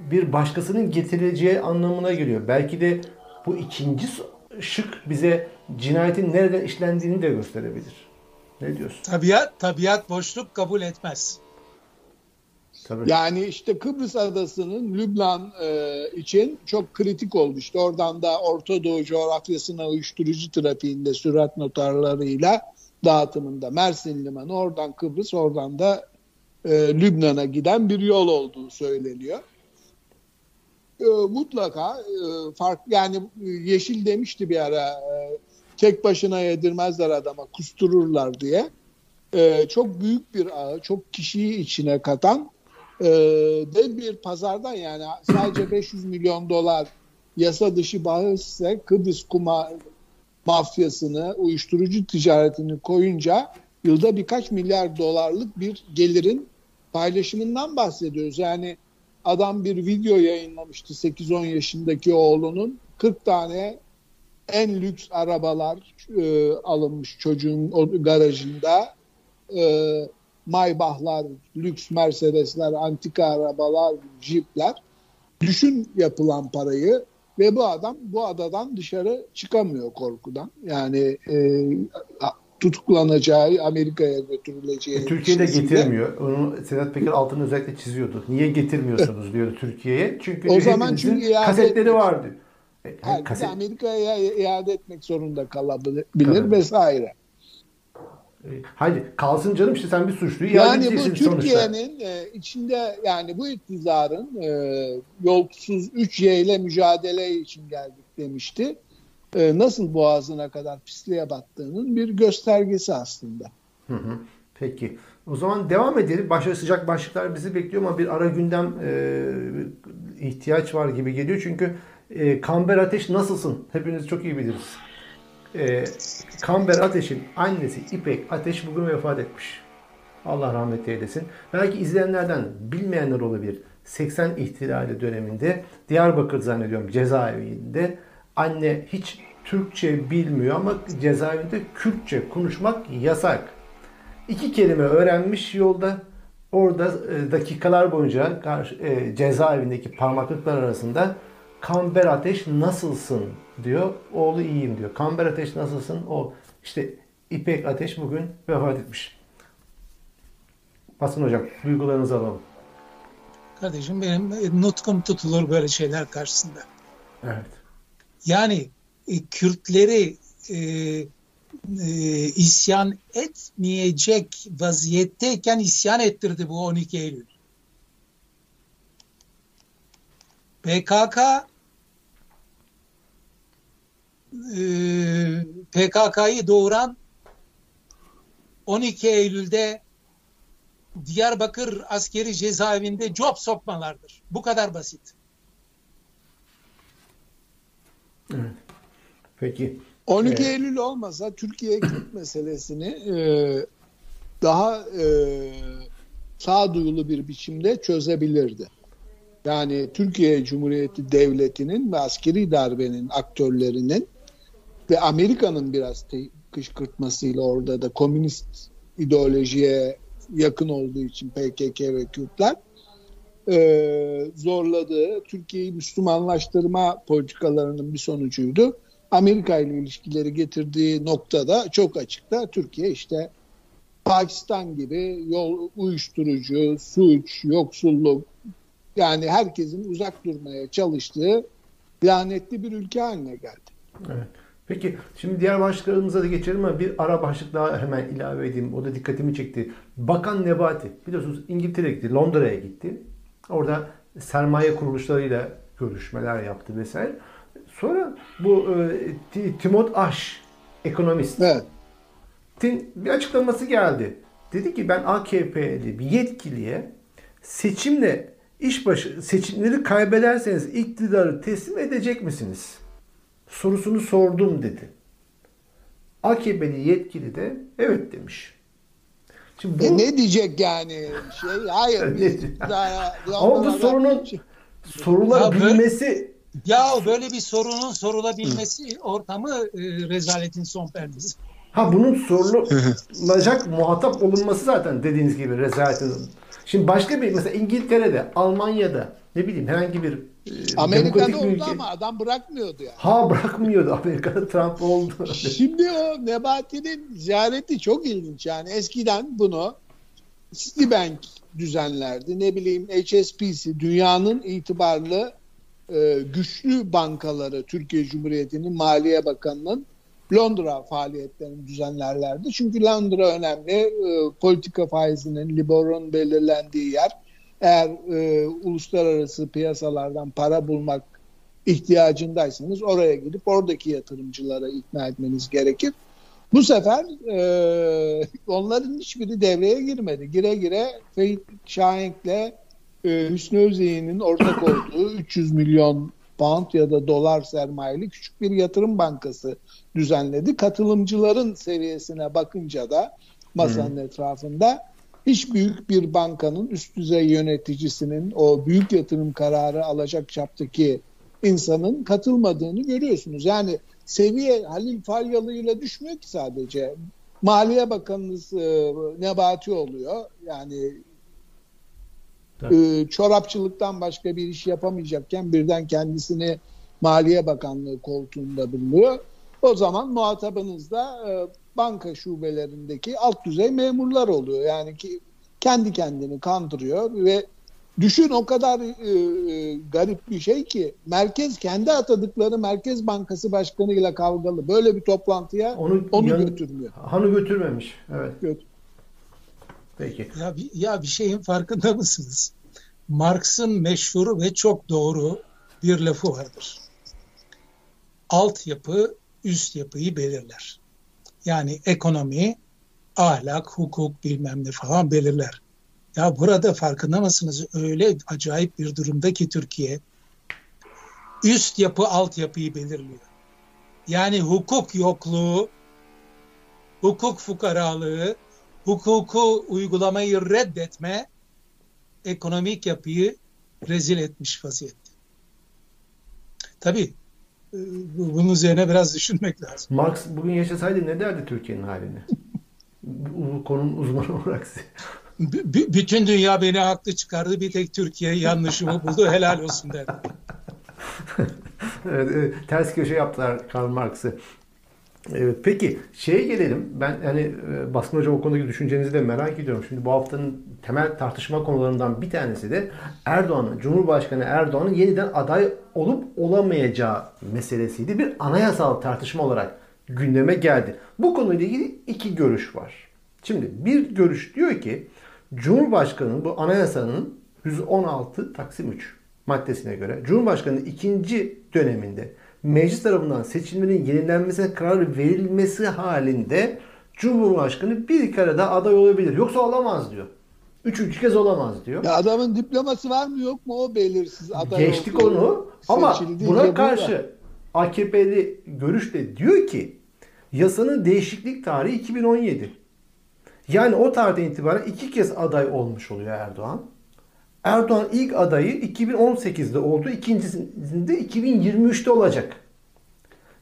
bir başkasının getirileceği anlamına geliyor. Belki de bu ikinci şık bize cinayetin nereden işlendiğini de gösterebilir. Ne diyorsun? Tabiat, tabiat boşluk kabul etmez. Tabii. Yani işte Kıbrıs Adası'nın Lübnan e, için çok kritik oldu. İşte oradan da Orta Doğu coğrafyasına uyuşturucu trafiğinde sürat notarlarıyla dağıtımında Mersin Limanı, oradan Kıbrıs, oradan da e, Lübnan'a giden bir yol olduğu söyleniyor. E, mutlaka e, fark yani Yeşil demişti bir ara e, tek başına yedirmezler adama kustururlar diye. E, çok büyük bir ağı, çok kişiyi içine katan e, dev bir pazardan yani sadece 500 milyon dolar yasa dışı bahisse Kıbrıs kuma mafyasını, uyuşturucu ticaretini koyunca yılda birkaç milyar dolarlık bir gelirin paylaşımından bahsediyoruz. Yani adam bir video yayınlamıştı 8-10 yaşındaki oğlunun 40 tane en lüks arabalar e, alınmış çocuğun o garajında. E, Maybach'lar, lüks Mercedes'ler, antika arabalar, Jeep'ler. Düşün yapılan parayı ve bu adam bu adadan dışarı çıkamıyor korkudan. Yani e, tutuklanacağı, Amerika'ya götürüleceği. E, Türkiye'de getirmiyor. Onu Sedat Peker altını özellikle çiziyordu. Niye getirmiyorsunuz diyordu Türkiye'ye. Çünkü o zaman çünkü kasetleri vardı. Yani kaset... Amerika'ya iade etmek zorunda kalabilir Tabii. vesaire. Hadi kalsın canım işte sen bir suçluyu yani bu Türkiye'nin e, içinde yani bu iktidarın e, yolsuz 3Y ile mücadele için geldik demişti. E, nasıl boğazına kadar pisliğe battığının bir göstergesi aslında. Hı hı. Peki. O zaman devam edelim. Başka sıcak başlıklar bizi bekliyor ama bir ara gündem e, ihtiyaç var gibi geliyor. Çünkü e, Kamber Ateş nasılsın? Hepiniz çok iyi biliriz. E, Kamber Ateş'in annesi İpek Ateş bugün vefat etmiş. Allah rahmet eylesin. Belki izleyenlerden bilmeyenler olabilir. 80 ihtilali döneminde Diyarbakır zannediyorum cezaevinde anne hiç Türkçe bilmiyor ama cezaevinde Kürtçe konuşmak yasak. İki kelime öğrenmiş yolda. Orada e, dakikalar boyunca e, cezaevindeki parmaklıklar arasında Kamber Ateş nasılsın diyor. Oğlu iyiyim diyor. Kamber Ateş nasılsın? O işte İpek Ateş bugün vefat etmiş. Basın hocam duygularınızı alalım. Kardeşim benim e, nutkum tutulur böyle şeyler karşısında. Evet. Yani e, Kürtleri e, e, isyan etmeyecek vaziyetteyken isyan ettirdi bu 12 Eylül. PKK e, PKK'yı doğuran 12 Eylül'de Diyarbakır askeri cezaevinde job sokmalardır. Bu kadar basit. Evet. Peki. 12 Evet. Eylül olmasa Türkiye Kürt meselesini e, daha e, sağduyulu bir biçimde çözebilirdi. Yani Türkiye Cumhuriyeti Devleti'nin ve askeri darbenin aktörlerinin ve Amerika'nın biraz te- kışkırtmasıyla orada da komünist ideolojiye yakın olduğu için PKK ve Kürtler e, zorladığı Türkiye'yi Müslümanlaştırma politikalarının bir sonucuydu. Amerika ile ilişkileri getirdiği noktada çok açıkta Türkiye işte Pakistan gibi yol uyuşturucu, suç, yoksulluk yani herkesin uzak durmaya çalıştığı lanetli bir ülke haline geldi. Evet. Peki şimdi diğer başlıklarımıza da geçelim ama bir ara başlık daha hemen ilave edeyim. O da dikkatimi çekti. Bakan Nebati biliyorsunuz İngiltere'ye gitti, Londra'ya gitti. Orada sermaye kuruluşlarıyla görüşmeler yaptı vesaire. Sonra bu e, Timot Ash ekonomist Evet. bir açıklaması geldi. Dedi ki ben AKP'li bir yetkiliye seçimle işbaşı seçimleri kaybederseniz iktidarı teslim edecek misiniz? Sorusunu sordum dedi. AKP'li yetkili de evet demiş. Şimdi bu, E ne diyecek yani? Şey hayır. Ne biz daha- ama bu sorunun sorular bilmesi Ya böyle bir sorunun sorulabilmesi ortamı e, rezaletin son perdesi. Ha bunun sorulacak muhatap olunması zaten dediğiniz gibi rezaletin. Şimdi başka bir mesela İngiltere'de, Almanya'da ne bileyim herhangi bir e, Amerika'da demokratik bir oldu ülke- ama adam bırakmıyordu yani. Ha bırakmıyordu Amerika'da Trump oldu. Şimdi o Nebati'nin ziyareti çok ilginç. Yani eskiden bunu Citibank düzenlerdi. Ne bileyim HSBC dünyanın itibarlı e, güçlü bankaları Türkiye Cumhuriyeti'nin Maliye Bakanı'nın Londra faaliyetlerini düzenlerlerdi. Çünkü Londra önemli. E, politika faizinin, Libor'un belirlendiği yer. Eğer e, uluslararası piyasalardan para bulmak ihtiyacındaysanız oraya gidip oradaki yatırımcılara ikna etmeniz gerekir. Bu sefer e, onların hiçbiri devreye girmedi. Gire gire Ferit Şahenk'le e, Hüsnü Özyeğin'in ortak olduğu 300 milyon pound ya da dolar sermayeli küçük bir yatırım bankası düzenledi. Katılımcıların seviyesine bakınca da masanın etrafında hiç büyük bir bankanın üst düzey yöneticisinin o büyük yatırım kararı alacak çaptaki insanın katılmadığını görüyorsunuz. Yani seviye Halil Falyalı ile düşmüyor ki sadece. Maliye Bakanınız e, Nebati oluyor. Yani e, çorapçılıktan başka bir iş yapamayacakken birden kendisini Maliye Bakanlığı koltuğunda buluyor. O zaman muhatabınız da e, banka şubelerindeki alt düzey memurlar oluyor. Yani ki kendi kendini kandırıyor ve düşün o kadar e, e, garip bir şey ki merkez kendi atadıkları Merkez Bankası Başkanı'yla kavgalı. Böyle bir toplantıya onu, Onu, yan- götürmüyor. Hanı götürmemiş. Evet. Götür. Peki. Ya bir, ya bir şeyin farkında mısınız? Marx'ın meşhur ve çok doğru bir lafı vardır. Altyapı üst yapıyı belirler. Yani ekonomi ahlak, hukuk bilmem ne falan belirler. Ya burada farkında mısınız? Öyle acayip bir durumda ki Türkiye üst yapı altyapıyı belirliyor. Yani hukuk yokluğu, hukuk fukaralığı, hukuku uygulamayı reddetme ekonomik yapıyı rezil etmiş vaziyette. Tabii bunun üzerine biraz düşünmek lazım. Marx bugün yaşasaydı ne derdi Türkiye'nin halini? Bu konunun uzmanı olarak size. B- bütün dünya beni haklı çıkardı. Bir tek Türkiye yanlışımı buldu. Helal olsun derdi. evet, evet, ters köşe yaptılar Karl Marx'ı. Evet, peki şeye gelelim. Ben hani e, Basın Hocam o konudaki düşüncenizi de merak ediyorum. Şimdi bu haftanın temel tartışma konularından bir tanesi de Erdoğan'ın, Cumhurbaşkanı Erdoğan'ın yeniden aday olup olamayacağı meselesiydi. Bir anayasal tartışma olarak gündeme geldi. Bu konuyla ilgili iki görüş var. Şimdi bir görüş diyor ki Cumhurbaşkanı'nın bu anayasanın 116 Taksim 3 maddesine göre Cumhurbaşkanı'nın ikinci döneminde meclis tarafından seçilmenin yenilenmesine karar verilmesi halinde Cumhurbaşkanı bir kere daha aday olabilir. Yoksa olamaz diyor. Üçüncü kez olamaz diyor. Ya adamın diploması var mı yok mu o belirsiz aday Geçtik onu ama buna karşı AKP'li görüş de diyor ki yasanın değişiklik tarihi 2017. Yani o tarihten itibaren iki kez aday olmuş oluyor Erdoğan. Erdoğan ilk adayı 2018'de oldu. İkincisinde 2023'te olacak.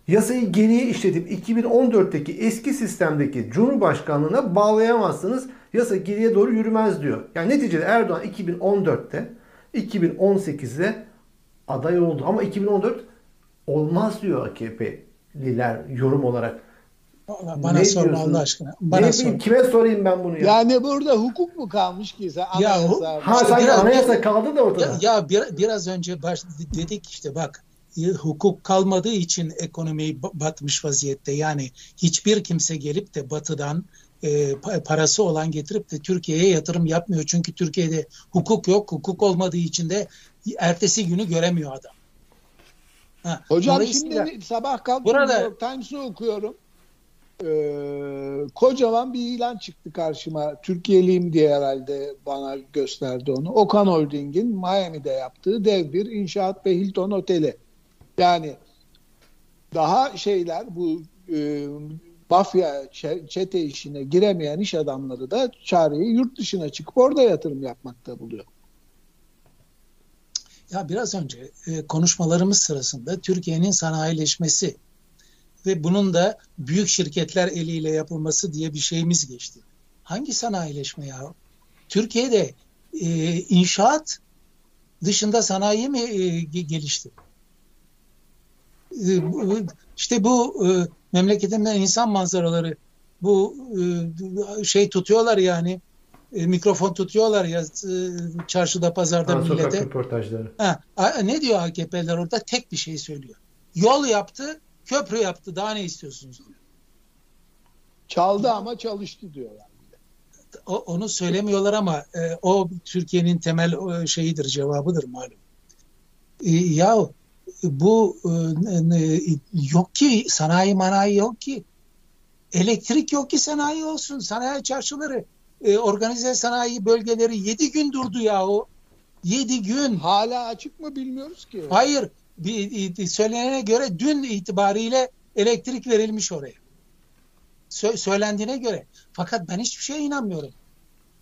Yasayı geriye işletip 2014'teki eski sistemdeki Cumhurbaşkanlığına bağlayamazsınız. Yasa geriye doğru yürümez diyor. Yani neticede Erdoğan 2014'te 2018'de aday oldu. Ama 2014 olmaz diyor AKP'liler yorum olarak. Bana ne sorma Allah aşkına. Bana ne sorma. Kime sorayım ben bunu ya? Yani burada hukuk mu kalmış ki? Sen ya, ha sanki biraz, anayasa kaldı da ortada. Ya, ya bir, biraz önce baş, dedik işte bak hukuk kalmadığı için ekonomi batmış vaziyette. Yani hiçbir kimse gelip de batıdan e, parası olan getirip de Türkiye'ye yatırım yapmıyor. Çünkü Türkiye'de hukuk yok. Hukuk olmadığı için de ertesi günü göremiyor adam. Ha, Hocam şimdi sabah kalktım burada, New York Times'ı okuyorum. Ee, kocaman bir ilan çıktı karşıma. Türkiye'liyim diye herhalde bana gösterdi onu. Okan Holding'in Miami'de yaptığı dev bir inşaat ve Hilton Oteli. Yani daha şeyler bu e, mafya çete işine giremeyen iş adamları da çareyi yurt dışına çıkıp orada yatırım yapmakta buluyor. Ya biraz önce e, konuşmalarımız sırasında Türkiye'nin sanayileşmesi ve bunun da büyük şirketler eliyle yapılması diye bir şeyimiz geçti. Hangi sanayileşme ya? Türkiye'de e, inşaat dışında sanayi mi e, gelişti? E, işte bu e, memleketimden insan manzaraları bu e, şey tutuyorlar yani e, mikrofon tutuyorlar ya e, çarşıda pazarda ha, millete. Sokak röportajları. Ha, ne diyor AKP'ler orada? Tek bir şey söylüyor. Yol yaptı, köprü yaptı. Daha ne istiyorsunuz. Çaldı ama çalıştı diyorlar. O, onu söylemiyorlar ama e, o Türkiye'nin temel e, şeyidir, cevabıdır malum. E, ya bu e, yok ki sanayi manayi yok ki. Elektrik yok ki sanayi olsun. Sanayi çarşıları, e, organize sanayi bölgeleri yedi gün durdu ya o. Yedi gün. Hala açık mı bilmiyoruz ki. Hayır. Söylenene göre dün itibariyle elektrik verilmiş oraya. Sö- söylendiğine göre. Fakat ben hiçbir şeye inanmıyorum.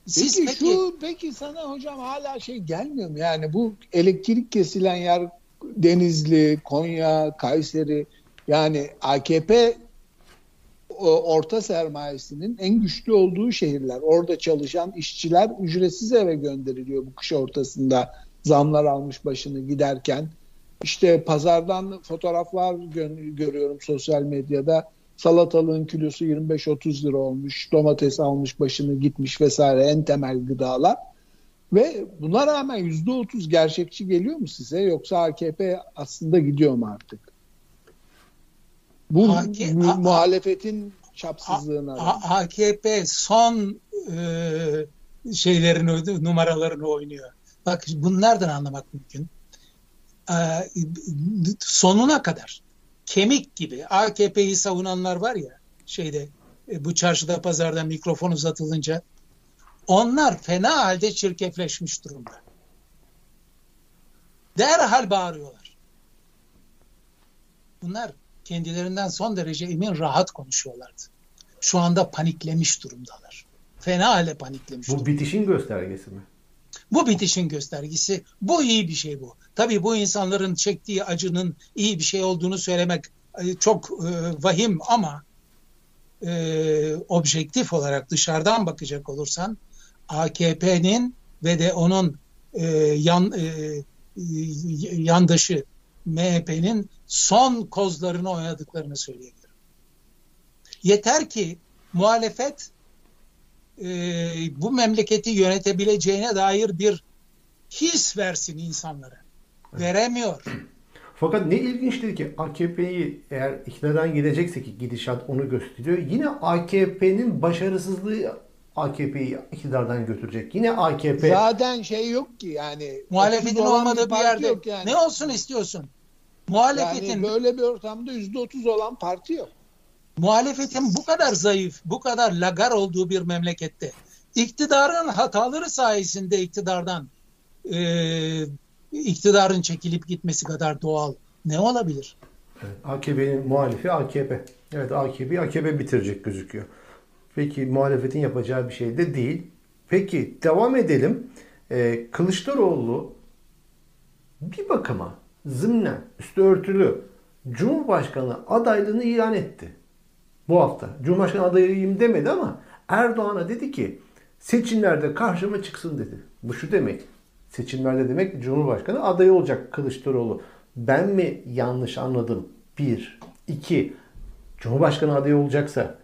Siz peki, peki şu peki sana hocam hala şey gelmiyor mu? Yani bu elektrik kesilen yer Denizli, Konya, Kayseri yani AKP orta sermayesinin en güçlü olduğu şehirler. Orada çalışan işçiler ücretsiz eve gönderiliyor bu kış ortasında zamlar almış başını giderken. İşte pazardan fotoğraflar gö- görüyorum sosyal medyada. Salatalığın kilosu 25-30 lira olmuş. Domates almış başını gitmiş vesaire en temel gıdalar. Ve buna rağmen yüzde otuz gerçekçi geliyor mu size yoksa AKP aslında gidiyor mu artık? Bu AK, mu- muhalefetin çapsızlığına. A- AKP son e, şeylerini numaralarını oynuyor. Bak bunlardan anlamak mümkün. E, sonuna kadar kemik gibi AKP'yi savunanlar var ya şeyde e, bu çarşıda pazarda mikrofon uzatılınca onlar fena halde çirkefleşmiş durumda. Derhal bağırıyorlar. Bunlar kendilerinden son derece emin rahat konuşuyorlardı. Şu anda paniklemiş durumdalar. Fena halde paniklemiş. Bu durumda. bitişin göstergesi mi? Bu bitişin göstergesi. Bu iyi bir şey bu. Tabii bu insanların çektiği acının iyi bir şey olduğunu söylemek e, çok e, vahim ama e, objektif olarak dışarıdan bakacak olursan AKP'nin ve de onun e, yan e, yandaşı MHP'nin son kozlarını oynadıklarını söyleyebilirim. Yeter ki muhalefet e, bu memleketi yönetebileceğine dair bir his versin insanlara. Veremiyor. Fakat ne ilginçtir ki AKP'yi eğer iktidardan gidecekse ki gidişat onu gösteriyor. Yine AKP'nin başarısızlığı AKP'yi iktidardan götürecek. Yine AKP Zaten şey yok ki yani. Muhalefetin 30 olan olmadığı bir yerde yok yani. ne olsun istiyorsun? Muhalefetin Yani böyle bir ortamda %30 olan parti yok. Muhalefetin bu kadar zayıf, bu kadar lagar olduğu bir memlekette iktidarın hataları sayesinde iktidardan e, iktidarın çekilip gitmesi kadar doğal ne olabilir? Evet, AKP'nin muhalifi AKP. Evet AKP'yi AKP bitirecek gözüküyor. Peki muhalefetin yapacağı bir şey de değil. Peki devam edelim. Ee, Kılıçdaroğlu bir bakıma zımnen üstü örtülü Cumhurbaşkanı adaylığını ilan etti. Bu hafta. Cumhurbaşkanı adayıyım demedi ama Erdoğan'a dedi ki seçimlerde karşıma çıksın dedi. Bu şu demek. Seçimlerde demek Cumhurbaşkanı adayı olacak Kılıçdaroğlu. Ben mi yanlış anladım? Bir. iki. Cumhurbaşkanı adayı olacaksa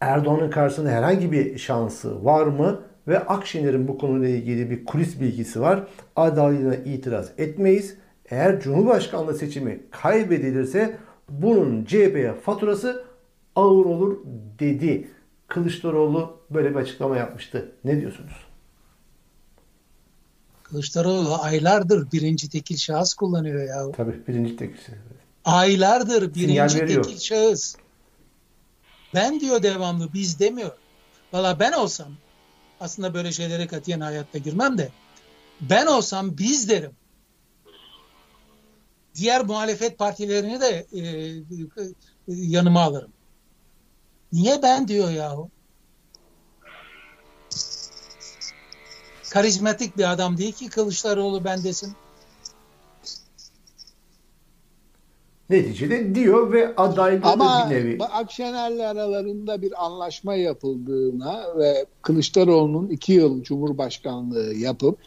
Erdoğan'ın karşısında herhangi bir şansı var mı? Ve Akşener'in bu konuyla ilgili bir kulis bilgisi var. Adaylığına itiraz etmeyiz. Eğer Cumhurbaşkanlığı seçimi kaybedilirse bunun CHP'ye faturası ağır olur dedi. Kılıçdaroğlu böyle bir açıklama yapmıştı. Ne diyorsunuz? Kılıçdaroğlu aylardır birinci tekil şahıs kullanıyor ya. Tabii birinci tekisi. Aylardır birinci tekil şahıs. Ben diyor devamlı biz demiyor. Valla ben olsam aslında böyle şeylere katiyen hayatta girmem de ben olsam biz derim. Diğer muhalefet partilerini de e, e, yanıma alırım. Niye ben diyor yahu? Karizmatik bir adam değil ki Kılıçdaroğlu ben desin. Neticede diyor ve adaylığı Ama bir nevi. Akşener'le aralarında bir anlaşma yapıldığına ve Kılıçdaroğlu'nun iki yıl Cumhurbaşkanlığı yapıp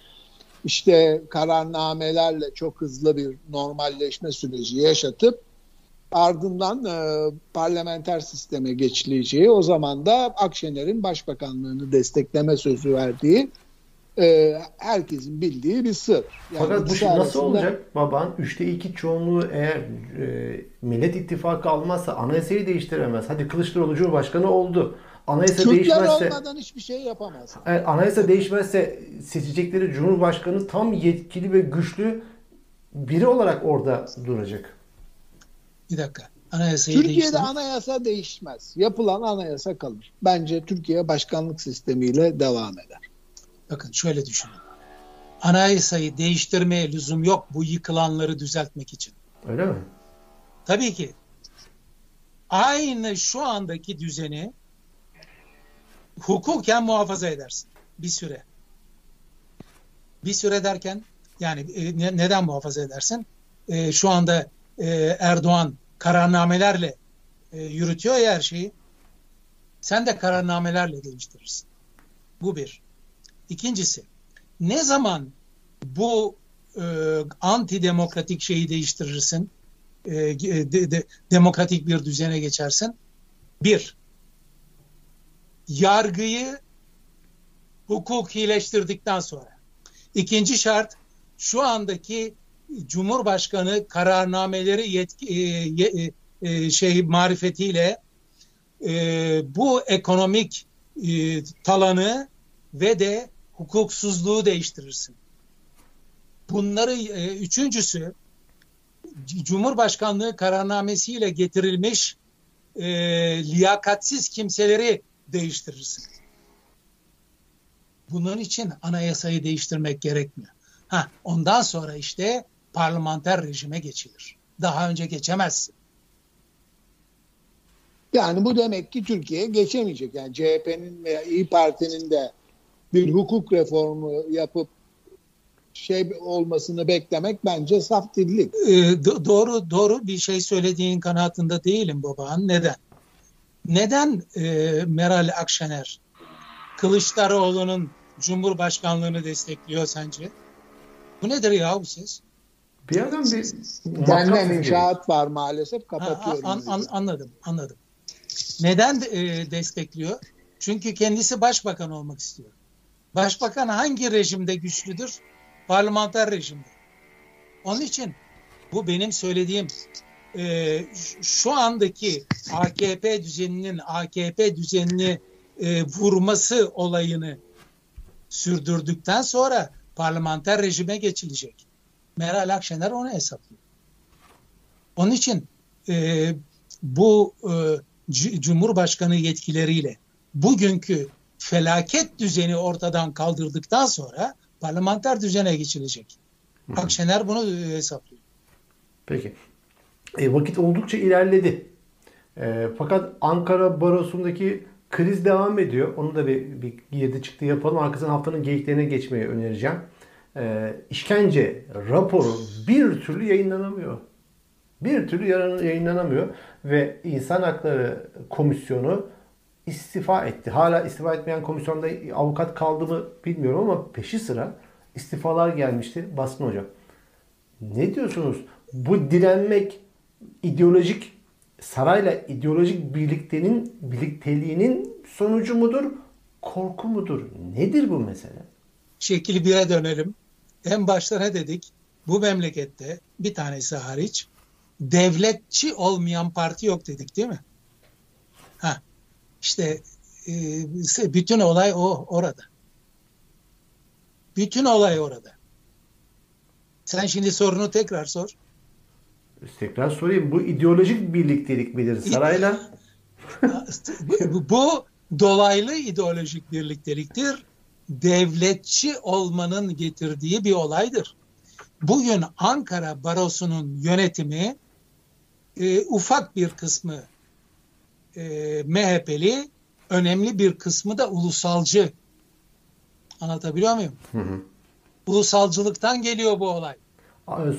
işte kararnamelerle çok hızlı bir normalleşme süreci yaşatıp ardından e, parlamenter sisteme geçileceği o zaman da Akşener'in başbakanlığını destekleme sözü verdiği e, herkesin bildiği bir sır. Yani Fakat bu şey nasıl arasında- olacak baban? Üçte iki çoğunluğu eğer e, Millet İttifakı almazsa anayasayı değiştiremez. Hadi Kılıçdaroğlu Cumhurbaşkanı oldu. Anayasa Türkler değişmezse olmadan hiçbir şey yapamaz. eğer anayasa değişmezse seçecekleri Cumhurbaşkanı tam yetkili ve güçlü biri olarak orada duracak. Bir dakika. Anayasayı Türkiye'de değiştirin. anayasa değişmez. Yapılan anayasa kalır. Bence Türkiye başkanlık sistemiyle devam eder. Bakın şöyle düşünün. Anayasayı değiştirmeye lüzum yok bu yıkılanları düzeltmek için. Öyle mi? Tabii ki. Aynı şu andaki düzeni hukuken muhafaza edersin bir süre. Bir süre derken yani e, ne- neden muhafaza edersin? E, şu anda e, Erdoğan kararnamelerle e, yürütüyor ya her şeyi. Sen de kararnamelerle değiştirirsin. Bu bir. İkincisi, ne zaman bu e, antidemokratik şeyi değiştirirsin? E, de- de- demokratik bir düzene geçersin. Bir, yargıyı hukukileştirdikten sonra. İkinci şart, şu andaki Cumhurbaşkanı kararnameleri yetki, e, ye- e, şey marifetiyle e, bu ekonomik e, talanı ve de hukuksuzluğu değiştirirsin. Bunları e, üçüncüsü Cumhurbaşkanlığı kararnamesiyle getirilmiş e, liyakatsiz kimseleri değiştirirsin. Bunun için anayasayı değiştirmek gerekmiyor. Ha, ondan sonra işte parlamenter rejime geçilir. Daha önce geçemezsin. Yani bu demek ki Türkiye geçemeyecek. Yani CHP'nin veya İyi Parti'nin de bir hukuk reformu yapıp şey olmasını beklemek bence saf dillik. Ee, do- doğru doğru bir şey söylediğin kanaatinde değilim baban. Neden? Neden e, Meral Akşener Kılıçdaroğlu'nun Cumhurbaşkanlığını destekliyor sence? Bu nedir ya bu ses? Bir yerden bir Benden inşaat var maalesef Ha, kapatıyorum. an- an- bizi. anladım, anladım. Neden e, destekliyor? Çünkü kendisi başbakan olmak istiyor. Başbakan hangi rejimde güçlüdür? Parlamenter rejimde. Onun için bu benim söylediğim e, şu andaki AKP düzeninin AKP düzenini e, vurması olayını sürdürdükten sonra parlamenter rejime geçilecek. Meral Akşener onu hesaplıyor. Onun için e, bu e, Cumhurbaşkanı yetkileriyle bugünkü felaket düzeni ortadan kaldırdıktan sonra parlamenter düzene geçilecek. Akşener bunu e, hesaplıyor. Peki. E, vakit oldukça ilerledi. E, fakat Ankara Barosu'ndaki kriz devam ediyor. Onu da bir, bir girdi çıktı yapalım. Arkasından haftanın geyiklerine geçmeyi önereceğim. E, işkence raporu bir türlü yayınlanamıyor. Bir türlü yayınlanamıyor. Ve İnsan Hakları Komisyonu istifa etti. Hala istifa etmeyen komisyonda avukat kaldı mı bilmiyorum ama peşi sıra istifalar gelmişti. Baskın Hocam. Ne diyorsunuz? Bu direnmek ideolojik sarayla ideolojik birliktenin birlikteliğinin sonucu mudur? Korku mudur? Nedir bu mesele? Şekil 1'e dönelim. En başta ne dedik? Bu memlekette bir tanesi hariç devletçi olmayan parti yok dedik değil mi? Ha, işte e, bütün olay o orada. Bütün olay orada. Sen şimdi sorunu tekrar sor. Tekrar sorayım. Bu ideolojik birliktelik midir sarayla? bu, bu dolaylı ideolojik birlikteliktir. Devletçi olmanın getirdiği bir olaydır. Bugün Ankara Barosu'nun yönetimi e, ufak bir kısmı e, MHP'li, önemli bir kısmı da ulusalcı. Anlatabiliyor muyum? Hı hı. Ulusalcılıktan geliyor bu olay.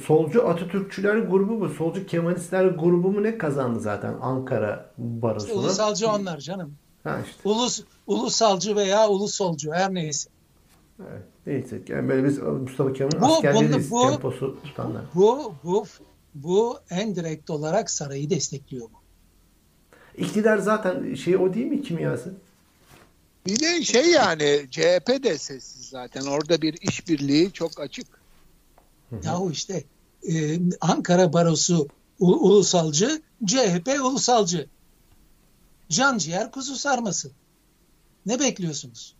Solcu Atatürkçüler grubu mu? Solcu Kemalistler grubu mu ne kazandı zaten Ankara Barosu'na? Ulusalcı onlar canım. Ha işte. Ulus, ulusalcı veya ulusolcu her neyse. Evet. Neyse. Yani böyle biz Mustafa Kemal'in Bu- askerleriyiz bu- temposu tutanlar. Bu, bu, bu en direkt olarak sarayı destekliyor bu. İktidar zaten şey o değil mi kimyası? Bir de şey yani CHP de sessiz zaten. Orada bir işbirliği çok açık. Yahu işte e, Ankara Barosu u- ulusalcı, CHP ulusalcı. Can ciğer kuzu sarması. Ne bekliyorsunuz?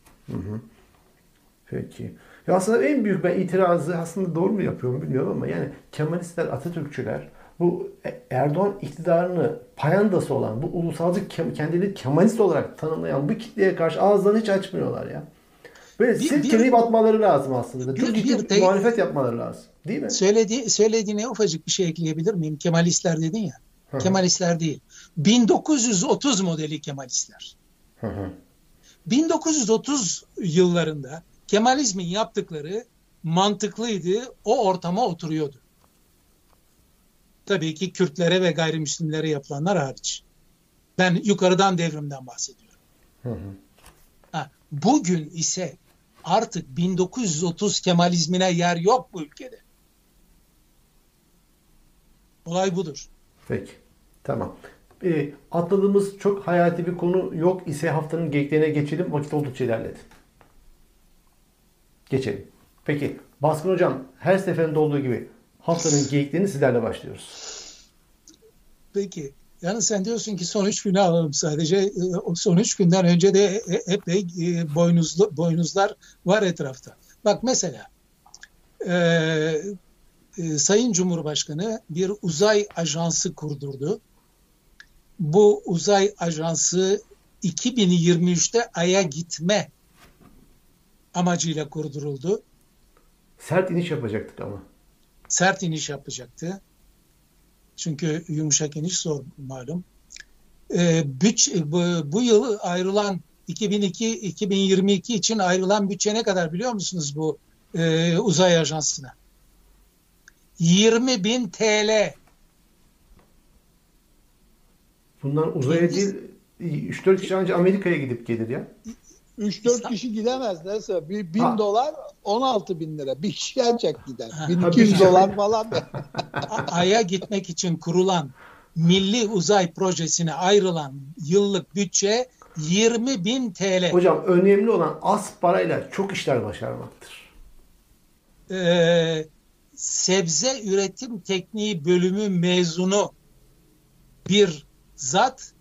Peki. Ya aslında en büyük ben itirazı aslında doğru mu yapıyorum bilmiyorum ama yani Kemalistler, Atatürkçüler bu E- Erdoğan iktidarını payandası olan bu ulusalcı kendileri Kemalist olarak tanımlayan bu kitleye karşı ağızlarını hiç açmıyorlar ya. Böyle Bir- silkeleyip atmaları lazım aslında. Bir- Çok ciddi bir bir muhalefet yapmaları lazım. Değil mi? Söyledi, söylediğine ufacık bir şey ekleyebilir miyim? Kemalistler dedin ya. Hı hı. Kemalistler değil. 1930 modeli Kemalistler. Hı hı. 1930 yıllarında Kemalizmin yaptıkları mantıklıydı, o ortama oturuyordu. Tabii ki Kürtlere ve gayrimüslimlere yapılanlar hariç. Ben yukarıdan devrimden bahsediyorum. Hı hı. Ha, bugün ise artık 1930 Kemalizmine yer yok bu ülkede. Olay budur. Peki. Tamam. Ee, atladığımız çok hayati bir konu yok ise haftanın geyiklerine geçelim. Vakit oldukça ilerledi. Geçelim. Peki. Baskın Hocam her seferinde olduğu gibi haftanın geyiklerini sizlerle başlıyoruz. Peki. Yani sen diyorsun ki son üç günü alalım sadece. Ee, son üç günden önce de e- epey e, boynuzlu, boynuzlar var etrafta. Bak mesela e, e, Sayın Cumhurbaşkanı bir uzay ajansı kurdurdu. Bu uzay ajansı 2023'te Ay'a gitme amacıyla kurduruldu. Sert iniş yapacaktık ama. Sert iniş yapacaktı. Çünkü yumuşak iniş zor malum. Ee, büç, bu, bu yıl ayrılan 2002-2022 için ayrılan bütçe ne kadar biliyor musunuz bu e, uzay ajansına? 20 bin TL. Bundan uzaya değil 3-4 kişi ancak Amerika'ya gidip gelir ya. 3-4 kişi gidemez. Nasıl? Bir bin Ha. dolar 16 bin lira. Bir kişi ancak gider. Ha. 1200 Tabii. dolar falan. Ay'a gitmek için kurulan Milli Uzay Projesi'ne ayrılan yıllık bütçe 20 bin TL. Hocam önemli olan az parayla çok işler başarmaktır. Ee, sebze üretim tekniği bölümü mezunu bir zat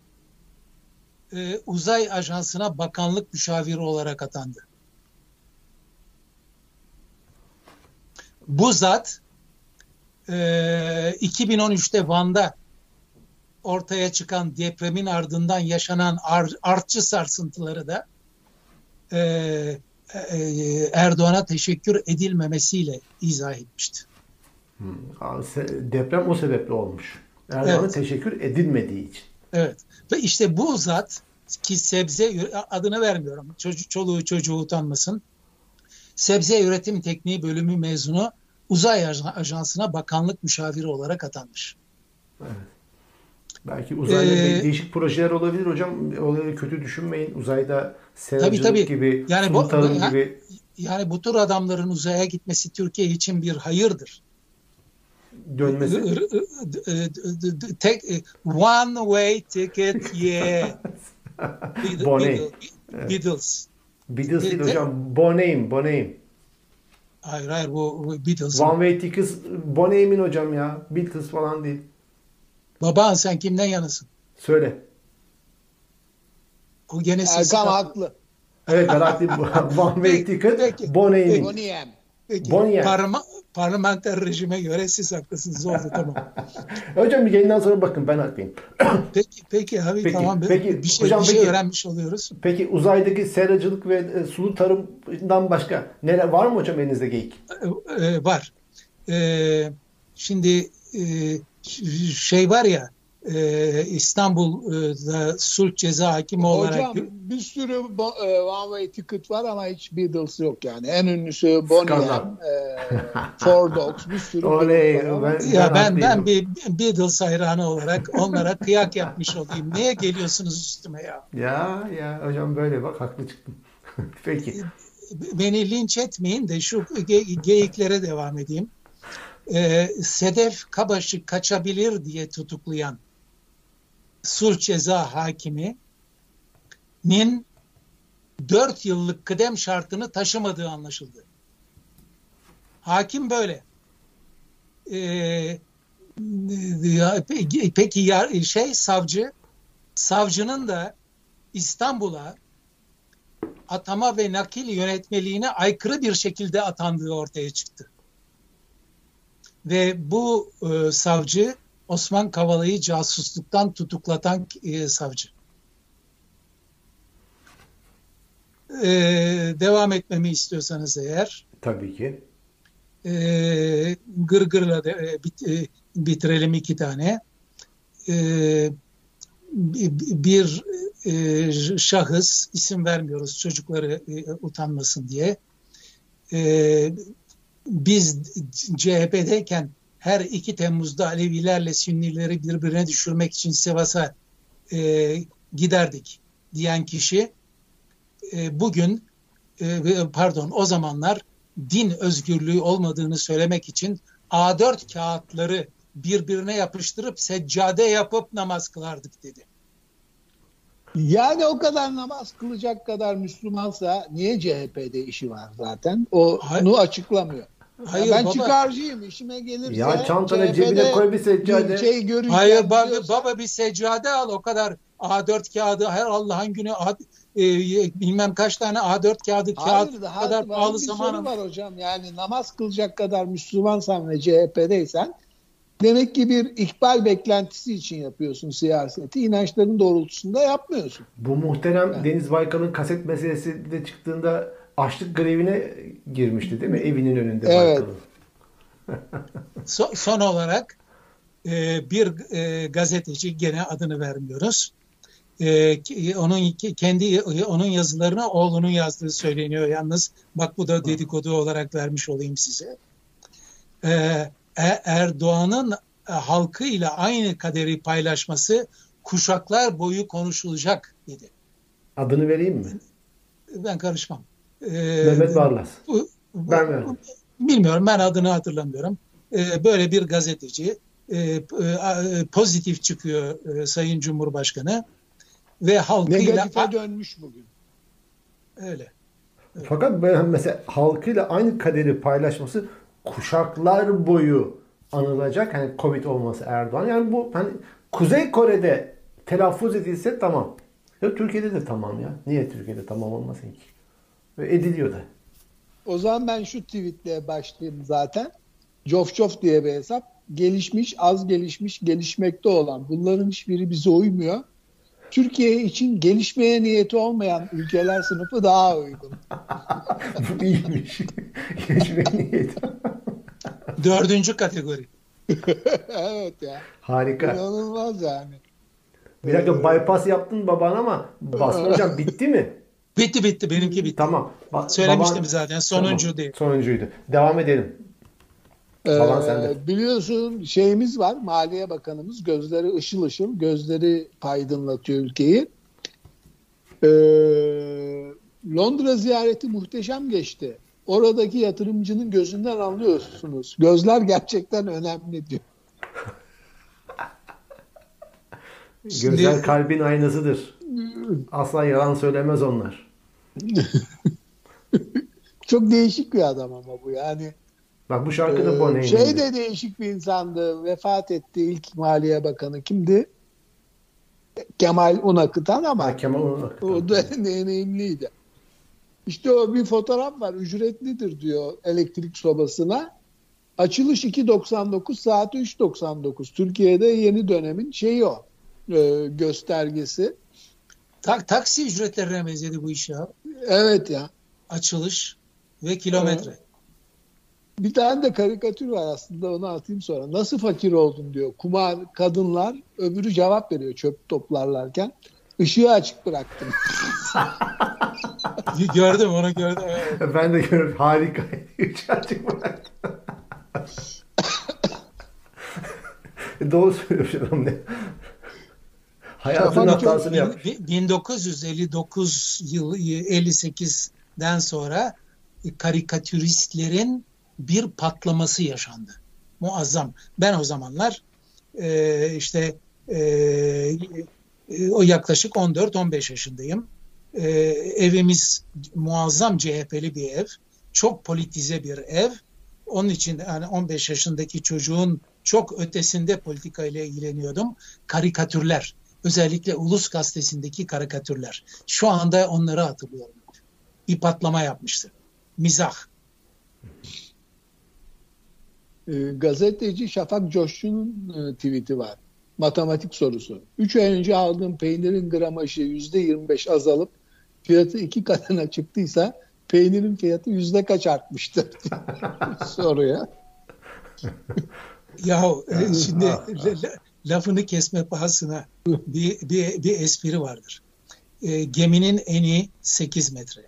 e, uzay ajansına bakanlık müşaviri olarak atandı. Bu zat e, 2013'te Van'da ortaya çıkan depremin ardından yaşanan ar- artçı sarsıntıları da e, e, Erdoğan'a teşekkür edilmemesiyle izah etmişti. Hmm. Deprem o sebeple olmuş. Erdoğan'a Evet. teşekkür edilmediği için. Evet. Ve işte bu zat ki sebze adını vermiyorum. Çocuk, çoluğu çocuğu utanmasın. Sebze üretim tekniği bölümü mezunu uzay aj- ajansına bakanlık müşaviri olarak atanmış. Belki uzayda Ee, değişik projeler olabilir hocam. Olayı kötü düşünmeyin. Uzayda seracılık tabii. gibi, Yani bu- gibi Yani bu tür adamların uzaya gitmesi Türkiye için bir hayırdır. Dönmesi. Tek one way ticket yeah. Beatles- Boney. Beatles. Beatles değil hocam. Bonheim, Bonheim. Hayır hayır bu, Beatles. One Way Tickets Bonheim'in hocam ya. Beatles falan değil. Baban sen kimden yanasın? Söyle. O gene sesi Erkan haklı. Evet ben haklıyım. One Way Ticket. Boniem. Peki, Bonnier. parma, parlamenter rejime göre siz haklısınız oldu tamam. Hocam bir yayından sonra bakın ben haklıyım. Peki peki abi Peki, tamam peki, bir şey, hocam bir şey peki. öğrenmiş oluyoruz. Peki uzaydaki seracılık ve e, sulu tarımdan başka neler var mı hocam elinizde geyik? Ee, e, var. Ee, şimdi e, şey var ya e, İstanbul'da sulh ceza hakimi olarak Hocam bir sürü bo- e, one way ticket var ama hiç Beatles yok yani. En ünlüsü Bonnie Skandal. M, e, Four Dogs bir sürü Oley, ben- ya ben ben bir Beatles hayranı olarak onlara kıyak yapmış olayım. Niye geliyorsunuz üstüme ya? Ya ya hocam böyle bak haklı çıktım. Peki. beni linç etmeyin de şu ge- geyiklere devam edeyim. Ee, Sedef Kabaş'ı kaçabilir diye tutuklayan sulh ceza hakiminin 4 yıllık kıdem şartını taşımadığı anlaşıldı. Hakim böyle. Ee, peki, şey savcı savcının da İstanbul'a atama ve nakil yönetmeliğine aykırı bir şekilde atandığı ortaya çıktı. Ve bu e, savcı Osman Kavala'yı casusluktan tutuklatan e, savcı. E, devam etmemi istiyorsanız eğer Tabii ki. e, gırgırla de, e, bit, e, bitirelim iki tane. E, bi- bir e, şahıs isim vermiyoruz çocukları e, utanmasın diye. E, biz CHP'deyken her 2 Temmuz'da Alevilerle Sünnileri birbirine düşürmek için Sivas'a e, giderdik diyen kişi e, bugün e, pardon o zamanlar din özgürlüğü olmadığını söylemek için A4 kağıtları birbirine yapıştırıp seccade yapıp namaz kılardık dedi. Yani o kadar namaz kılacak kadar Müslümansa niye CHP'de işi var zaten? O Hayır. Onu açıklamıyor. Hayır ben baba. çıkarcıyım işime gelirse. Ya çantana CHP'de cebine koy bir seccade. Şey Hayır baba, diyorsa- baba bir seccade al o kadar A4 kağıdı her Allah'ın günü A- e, bilmem kaç tane A4 kağıdı kağıt Hayır, daha kadar pahalı bir zaman. soru var hocam. Yani namaz kılacak kadar Müslümansan ve CHP'deysen Demek ki bir ihbal beklentisi için yapıyorsun siyaseti. İnançların doğrultusunda yapmıyorsun. Bu muhterem Deniz Baykal'ın kaset meselesi de çıktığında açlık grevine girmişti değil mi? Evinin önünde Evet. So- son olarak e, bir e, gazeteci gene adını vermiyoruz. E, onun kendi onun yazılarını oğlunun yazdığı söyleniyor yalnız. Bak bu da dedikodu olarak vermiş olayım size. E, E- Erdoğan'ın e, halkıyla aynı kaderi paylaşması kuşaklar boyu konuşulacak dedi. Adını vereyim mi? Ben karışmam. E, Mehmet Barlas. bu- Ben. Bilmiyorum ben adını hatırlamıyorum. Ee, böyle bir gazeteci e, e, pozitif çıkıyor e, Sayın Cumhurbaşkanı ve halkıyla Negatife dönmüş bugün. öyle. Fakat ben mesela halkıyla aynı kaderi paylaşması kuşaklar boyu anılacak. Hani Covid olması Erdoğan. Yani bu hani Kuzey Kore'de telaffuz edilse tamam. Ya Türkiye'de de tamam ya. Niye Türkiye'de tamam olmasın ki? Ve ediliyor da. O zaman ben şu tweetle başlayayım zaten. Cof Cof diye bir hesap. Gelişmiş, az gelişmiş, gelişmekte olan. Bunların hiçbiri bize uymuyor. Türkiye için gelişmeye niyeti olmayan ülkeler sınıfı daha uygun. bu iyiymiş. Geçme niyeti. Dördüncü kategori. evet ya. Harika. İnanılmaz yani. Bir dakika bypass yaptın baban ama Basri hocam bitti mi? Bitti bitti benimki bitti. Tamam. Ba- Söylemiştim baban- zaten sonuncu Tamam, değil. Sonuncuydu. Devam edelim. Baban sende. Ee, biliyorsun şeyimiz var. Maliye Bakanımız gözleri ışıl ışıl, gözleri aydınlatıyor ülkeyi. Ee, Londra ziyareti muhteşem geçti. Oradaki yatırımcının gözünden anlıyorsunuz. Gözler gerçekten önemli diyor. Şimdi- Gözler kalbin aynasıdır. Asla yalan söylemez onlar. Çok değişik bir adam ama bu yani. Bak bu şarkı da Ee, Bonnie'nin. şey de değişik bir insandı. Vefat etti ilk Maliye Bakanı kimdi? Kemal Unakıtan ama Ha, Kemal Unal. O da deneyimliydi. İşte o bir fotoğraf var. Ücretlidir diyor elektrik sobasına. Açılış 2.99 saati 3.99. Türkiye'de yeni dönemin şeyi o. e, göstergesi. Tak, taksi ücretlerine benzedi bu iş ya. Evet ya. Açılış ve kilometre. Bir tane de karikatür var aslında onu atayım sonra. Nasıl fakir oldun diyor. Kumar kadınlar öbürü cevap veriyor çöp toplarlarken. Işığı açık bıraktım. Gördüm onu gördüm. Evet. Ben de görüyorum. Harika. Üç açık bıraktım. Doğru söylüyor adam ne? Hayatın hatasını yapmış. Bin- 1959 yılı 58'den sonra karikatüristlerin bir patlaması yaşandı. Muazzam. Ben o zamanlar e, işte e, e, o yaklaşık 14-15 yaşındayım. E, evimiz muazzam CHP'li bir ev. Çok politize bir ev. Onun için yani 15 yaşındaki çocuğun çok ötesinde politika ile ilgileniyordum. Karikatürler. Özellikle Ulus Gazetesi'ndeki karikatürler. Şu anda onları hatırlıyorum. Bir patlama yapmıştı. Mizah. E, gazeteci Şafak Coşçu'nun e, tweet'i var. Matematik sorusu. 3 ay önce aldığım peynirin gramajı %25 azalıp fiyatı iki katına çıktıysa peynirin fiyatı yüzde kaç artmıştır? Soruya. Yahu e, şimdi lafını kesme pahasına bir, bir, bir espri vardır. E, geminin eni 8 metre.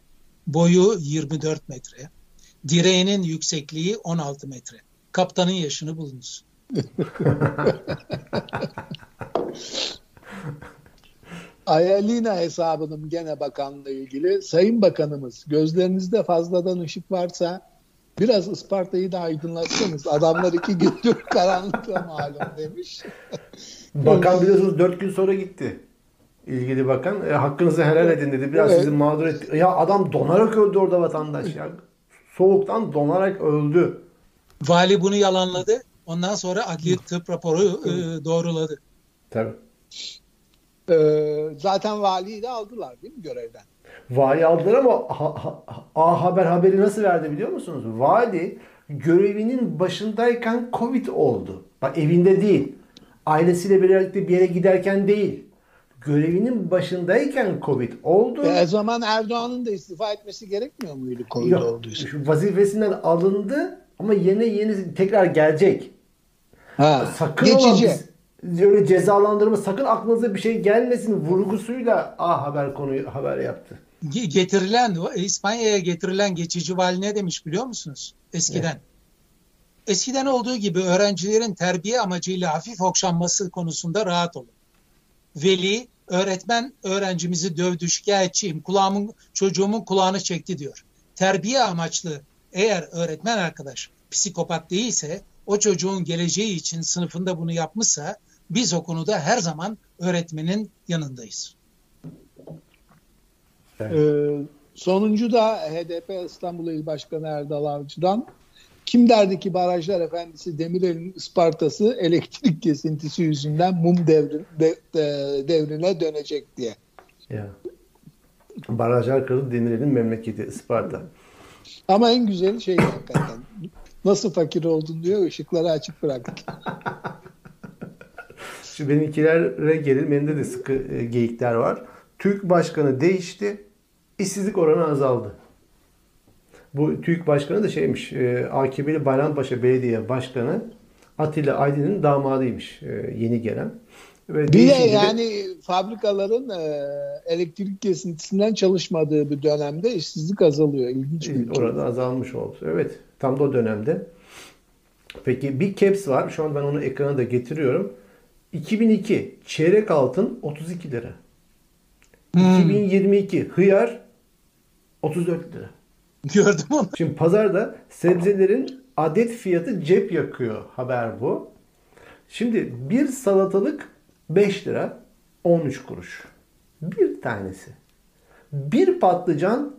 Boyu 24 metre. Direğinin yüksekliği 16 metre. Kaptanın yaşını bulunuz. Ayalina hesabının gene bakanla ilgili. Sayın Bakanımız gözlerinizde fazladan ışık varsa biraz Isparta'yı da aydınlatsanız. Adamlar iki gündür karanlıkla malum demiş. Bakan biliyorsunuz 4 gün sonra gitti. İlgili bakan. E, hakkınızı helal edin dedi. Biraz Evet. sizi mağdur etti. Ya adam donarak öldü orada vatandaş ya. Soğuktan donarak öldü. Vali bunu yalanladı. Ondan sonra adli tıp raporu e, doğruladı. Tabii. Ee, zaten valiyi de aldılar değil mi görevden? Vali aldılar ama A Haber haberi nasıl verdi biliyor musunuz? Vali görevinin başındayken Covid oldu. Bak evinde değil. Ailesiyle birlikte bir yere giderken değil. Görevinin başındayken Covid oldu. E, o zaman Erdoğan'ın da istifa etmesi gerekmiyor muydu Covid Yok, olduysa? vazifesinden alındı ama yerine yeni tekrar gelecek. Ha, Sakın geçici. ola biz öyle cezalandırma sakın aklınıza bir şey gelmesin vurgusuyla A Haber konuyu haber yaptı. Ge- Getirilen İspanya'ya getirilen geçici vali ne demiş biliyor musunuz? Eskiden. Eskiden olduğu gibi öğrencilerin terbiye amacıyla hafif okşanması konusunda rahat olun. Veli, öğretmen öğrencimizi dövdü, şikayetçiyim, kulağımın, çocuğumun kulağını çekti diyor. Terbiye amaçlı eğer öğretmen arkadaş psikopat değilse, o çocuğun geleceği için sınıfında bunu yapmışsa biz o konuda her zaman öğretmenin yanındayız. Ee, sonuncu da HDP İstanbul İl Başkanı Erdal Avcı'dan kim derdi ki barajlar efendisi Demirel'in Ispartası elektrik kesintisi yüzünden mum devri, de, de- devrine dönecek diye. Ya. Barajlar kırıldı Demirel'in memleketi Isparta. Ama en güzeli şey hakikaten. Nasıl fakir oldun diyor ışıkları açık bıraktık. Şimdi benimkilere gelelim. Benim de sıkı e, geyikler var. TÜİK Başkanı değişti. işsizlik oranı azaldı. Bu TÜİK Başkanı da şeymiş. E, AKP'li Bayrampaşa Belediye Başkanı Atilla Aydın'ın damadıymış. e, yeni gelen. Ve Bir de değişince de- yani fabrikaların e, elektrik kesintisinden çalışmadığı bir dönemde işsizlik azalıyor. İlginç bir durum. Orada azalmış oldu. Evet. Tam da o dönemde. Peki bir caps var. Şu an ben onu ekrana da getiriyorum. 2002 çeyrek altın 32 lira. 2022 hıyar 34 lira. Gördüm onu. Şimdi pazarda sebzelerin adet fiyatı cep yakıyor haber bu. Şimdi bir salatalık 5 lira 13 kuruş. Bir tanesi. Bir patlıcan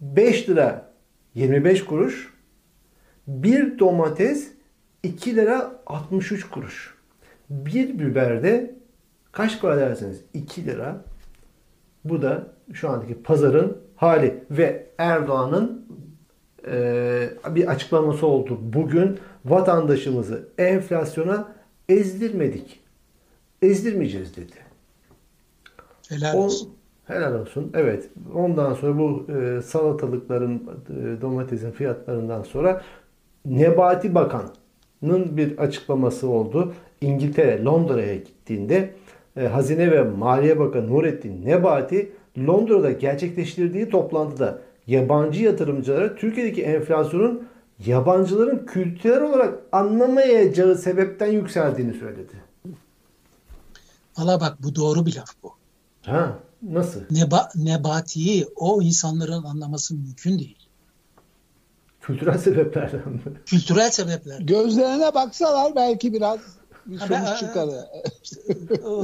5 lira 25 kuruş. Bir domates 2 lira 63 kuruş. Bir biberde kaç para derseniz 2 lira. Bu da şu andaki pazarın hali ve Erdoğan'ın e, bir açıklaması oldu. Bugün vatandaşımızı enflasyona ezdirmedik. Ezdirmeyeceğiz dedi. Helal O, olsun. helal olsun. Evet. Ondan sonra bu e, salatalıkların, e, domatesin fiyatlarından sonra Nebati Bakan'ın bir açıklaması oldu. İngiltere, Londra'ya gittiğinde Hazine ve Maliye Bakanı Nurettin Nebati Londra'da gerçekleştirdiği toplantıda yabancı yatırımcılara Türkiye'deki enflasyonun yabancıların kültürel olarak anlamayacağı sebepten yükseldiğini söyledi. Valla bak bu doğru bir laf bu. Ha, nasıl? Neba, nebatiyi o insanların anlaması mümkün değil. Kültürel sebeplerden mi? Kültürel sebepler. Gözlerine baksalar belki biraz sonuç çıkar.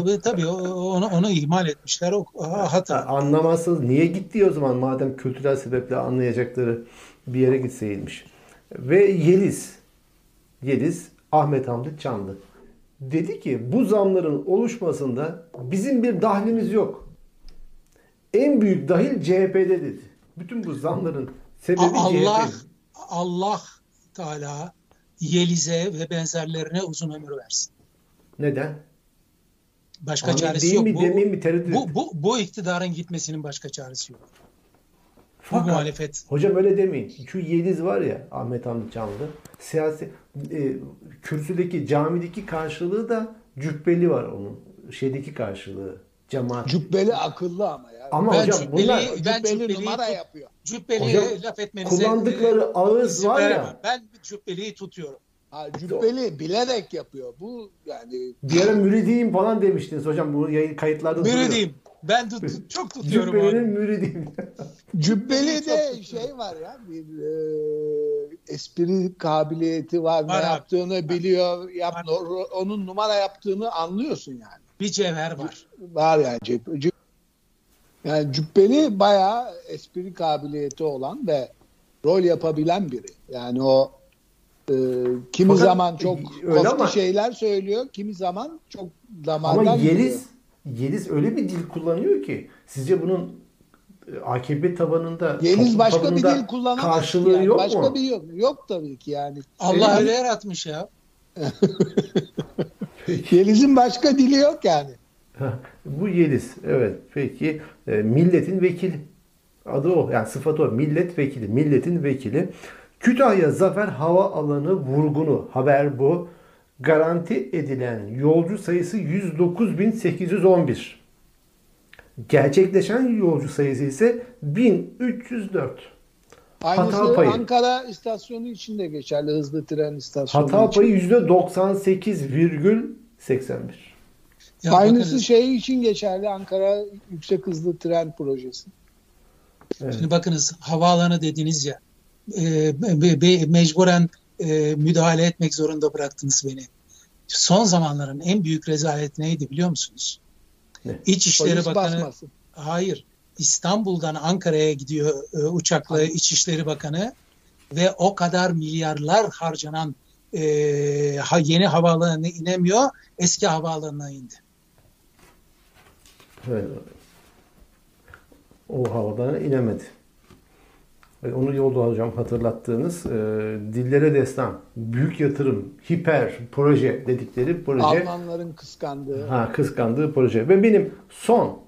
Ve tabii onu, onu ihmal etmişler. O Ha, hata. anlamazsınız. Niye gitti o zaman madem kültürel sebeple anlayacakları bir yere gitseymiş. Ve Yeliz, Yeliz Ahmet Hamdi Çanlı dedi ki bu zamların oluşmasında bizim bir dahlimiz yok. En büyük dahil CHP'de dedi. Bütün bu zamların sebebi Allah CHP. Allah Teala Yeliz'e ve benzerlerine uzun ömür versin. Neden? Başka Amin çaresi değil yok. mi, Bu, demeyeyim mi tereddüt bu, bu, bu iktidarın gitmesinin başka çaresi yok. Bu Fakat- muhalefet. Hocam öyle demeyin. Şu Yeliz var ya Ahmet Hamdi Çamlı. Siyasi e, kürsüdeki camideki karşılığı da cübbeli var onun. Şeydeki karşılığı. Cemaat. Cübbeli akıllı ama ya. Ama Ben hocam cübbeli- bunlar ben Cübbeli numara tut- yapıyor. Cübbeli'ye Hocam, laf etmenize kullandıkları e, ağız var ya. Ben Cübbeli'yi tutuyorum. Ha, cübbeli bilerek yapıyor. Bu yani Bir ara müridiyim falan demiştiniz hocam. Bu yayın kayıtlarda duruyor. Müridiyim. Ben tut- çok tutuyorum Cübbeli'nin müridiyim. cübbeli de şey var ya bir e, espri kabiliyeti var. Var ne abi. yaptığını biliyor. Yap, onun numara yaptığını anlıyorsun yani. Bir cevher var. Var yani cüb- cüb- yani cübbeli bayağı espri kabiliyeti olan ve rol yapabilen biri. Yani o e, kimi Fakat zaman çok ama- şeyler söylüyor, kimi zaman çok Ama damardan giriyor. Yeliz, Yeliz öyle bir dil kullanıyor ki sizce bunun e, AKP tabanında Yeliz başka bir tabanında dil kullanamaz. karşılığı yani. yok başka mu? bir yok. Yok tabii ki yani. Allah öyle yaratmış ya. Yeliz'in başka dili yok yani. Bu Yeliz. Evet. Peki e, milletin vekili. Adı o. Yani sıfatı o. Milletvekili. Milletin vekili. Kütahya Zafer Hava Alanı vurgunu. Haber bu. Garanti edilen yolcu sayısı 109.811. Gerçekleşen yolcu sayısı ise 1304. Aynısı Hata payı. Ankara istasyonu için de geçerli hızlı tren istasyonu Hata için. payı %98,81. Ya Aynısı şey için geçerli Ankara yüksek hızlı tren projesi. Şimdi bakınız havaalanı dediniz ya e, be- be- mecburen e, müdahale etmek zorunda bıraktınız beni. Son zamanların en büyük rezaleti neydi biliyor musunuz? Ne? İçişleri Polis Bakanı basması. hayır İstanbul'dan Ankara'ya gidiyor e, uçakla İçişleri Bakanı ve o kadar milyarlar harcanan e, ha- yeni havaalanına inemiyor eski havaalanına indi. Evet. O havadan inemedi. Ve Onu yolda hocam hatırlattığınız e, dillere destan, büyük yatırım, hiper proje dedikleri proje. Almanların kıskandığı. Ha kıskandığı proje. Ve benim son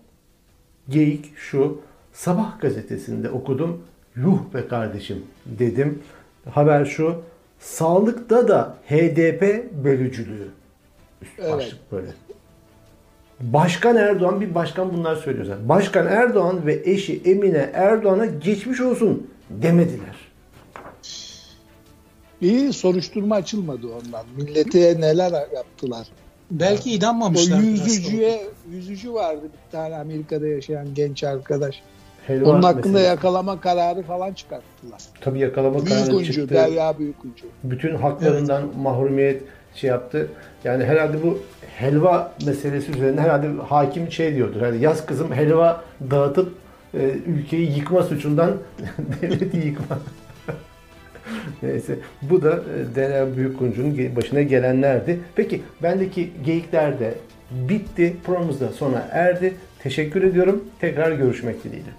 geyik şu. Sabah gazetesinde okudum. Yuh be kardeşim dedim. Haber şu. Sağlıkta da HDP bölücülüğü. Üst Evet. başlık böyle. Başkan Erdoğan bir başkan bunlar söylüyor zaten. Başkan Erdoğan ve eşi Emine Erdoğan'a geçmiş olsun demediler. Bir soruşturma açılmadı ondan. Millete neler yaptılar. Belki O inanmamışlar. yüzücüye, yüzücü vardı bir tane Amerika'da yaşayan genç arkadaş. Helva Onun hakkında meselesi. yakalama kararı falan çıkarttılar. Tabii yakalama kararı Büyük Uncu, çıktı. Derya Büyük Uncu. bütün haklarından mahrumiyet şey yaptı. Yani herhalde bu helva meselesi üzerine herhalde hakim şey diyordur. Yani yaz kızım helva dağıtıp e, ülkeyi yıkma suçundan devleti yıkma. Neyse bu da e, Derya Büyükuncu'nun ge- başına gelenlerdi. Peki bendeki geyikler de bitti. Programımız da sona erdi. Teşekkür ediyorum. Tekrar görüşmek dileğiyle.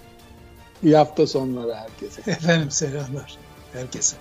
İyi hafta sonları herkese. Efendim selamlar herkese.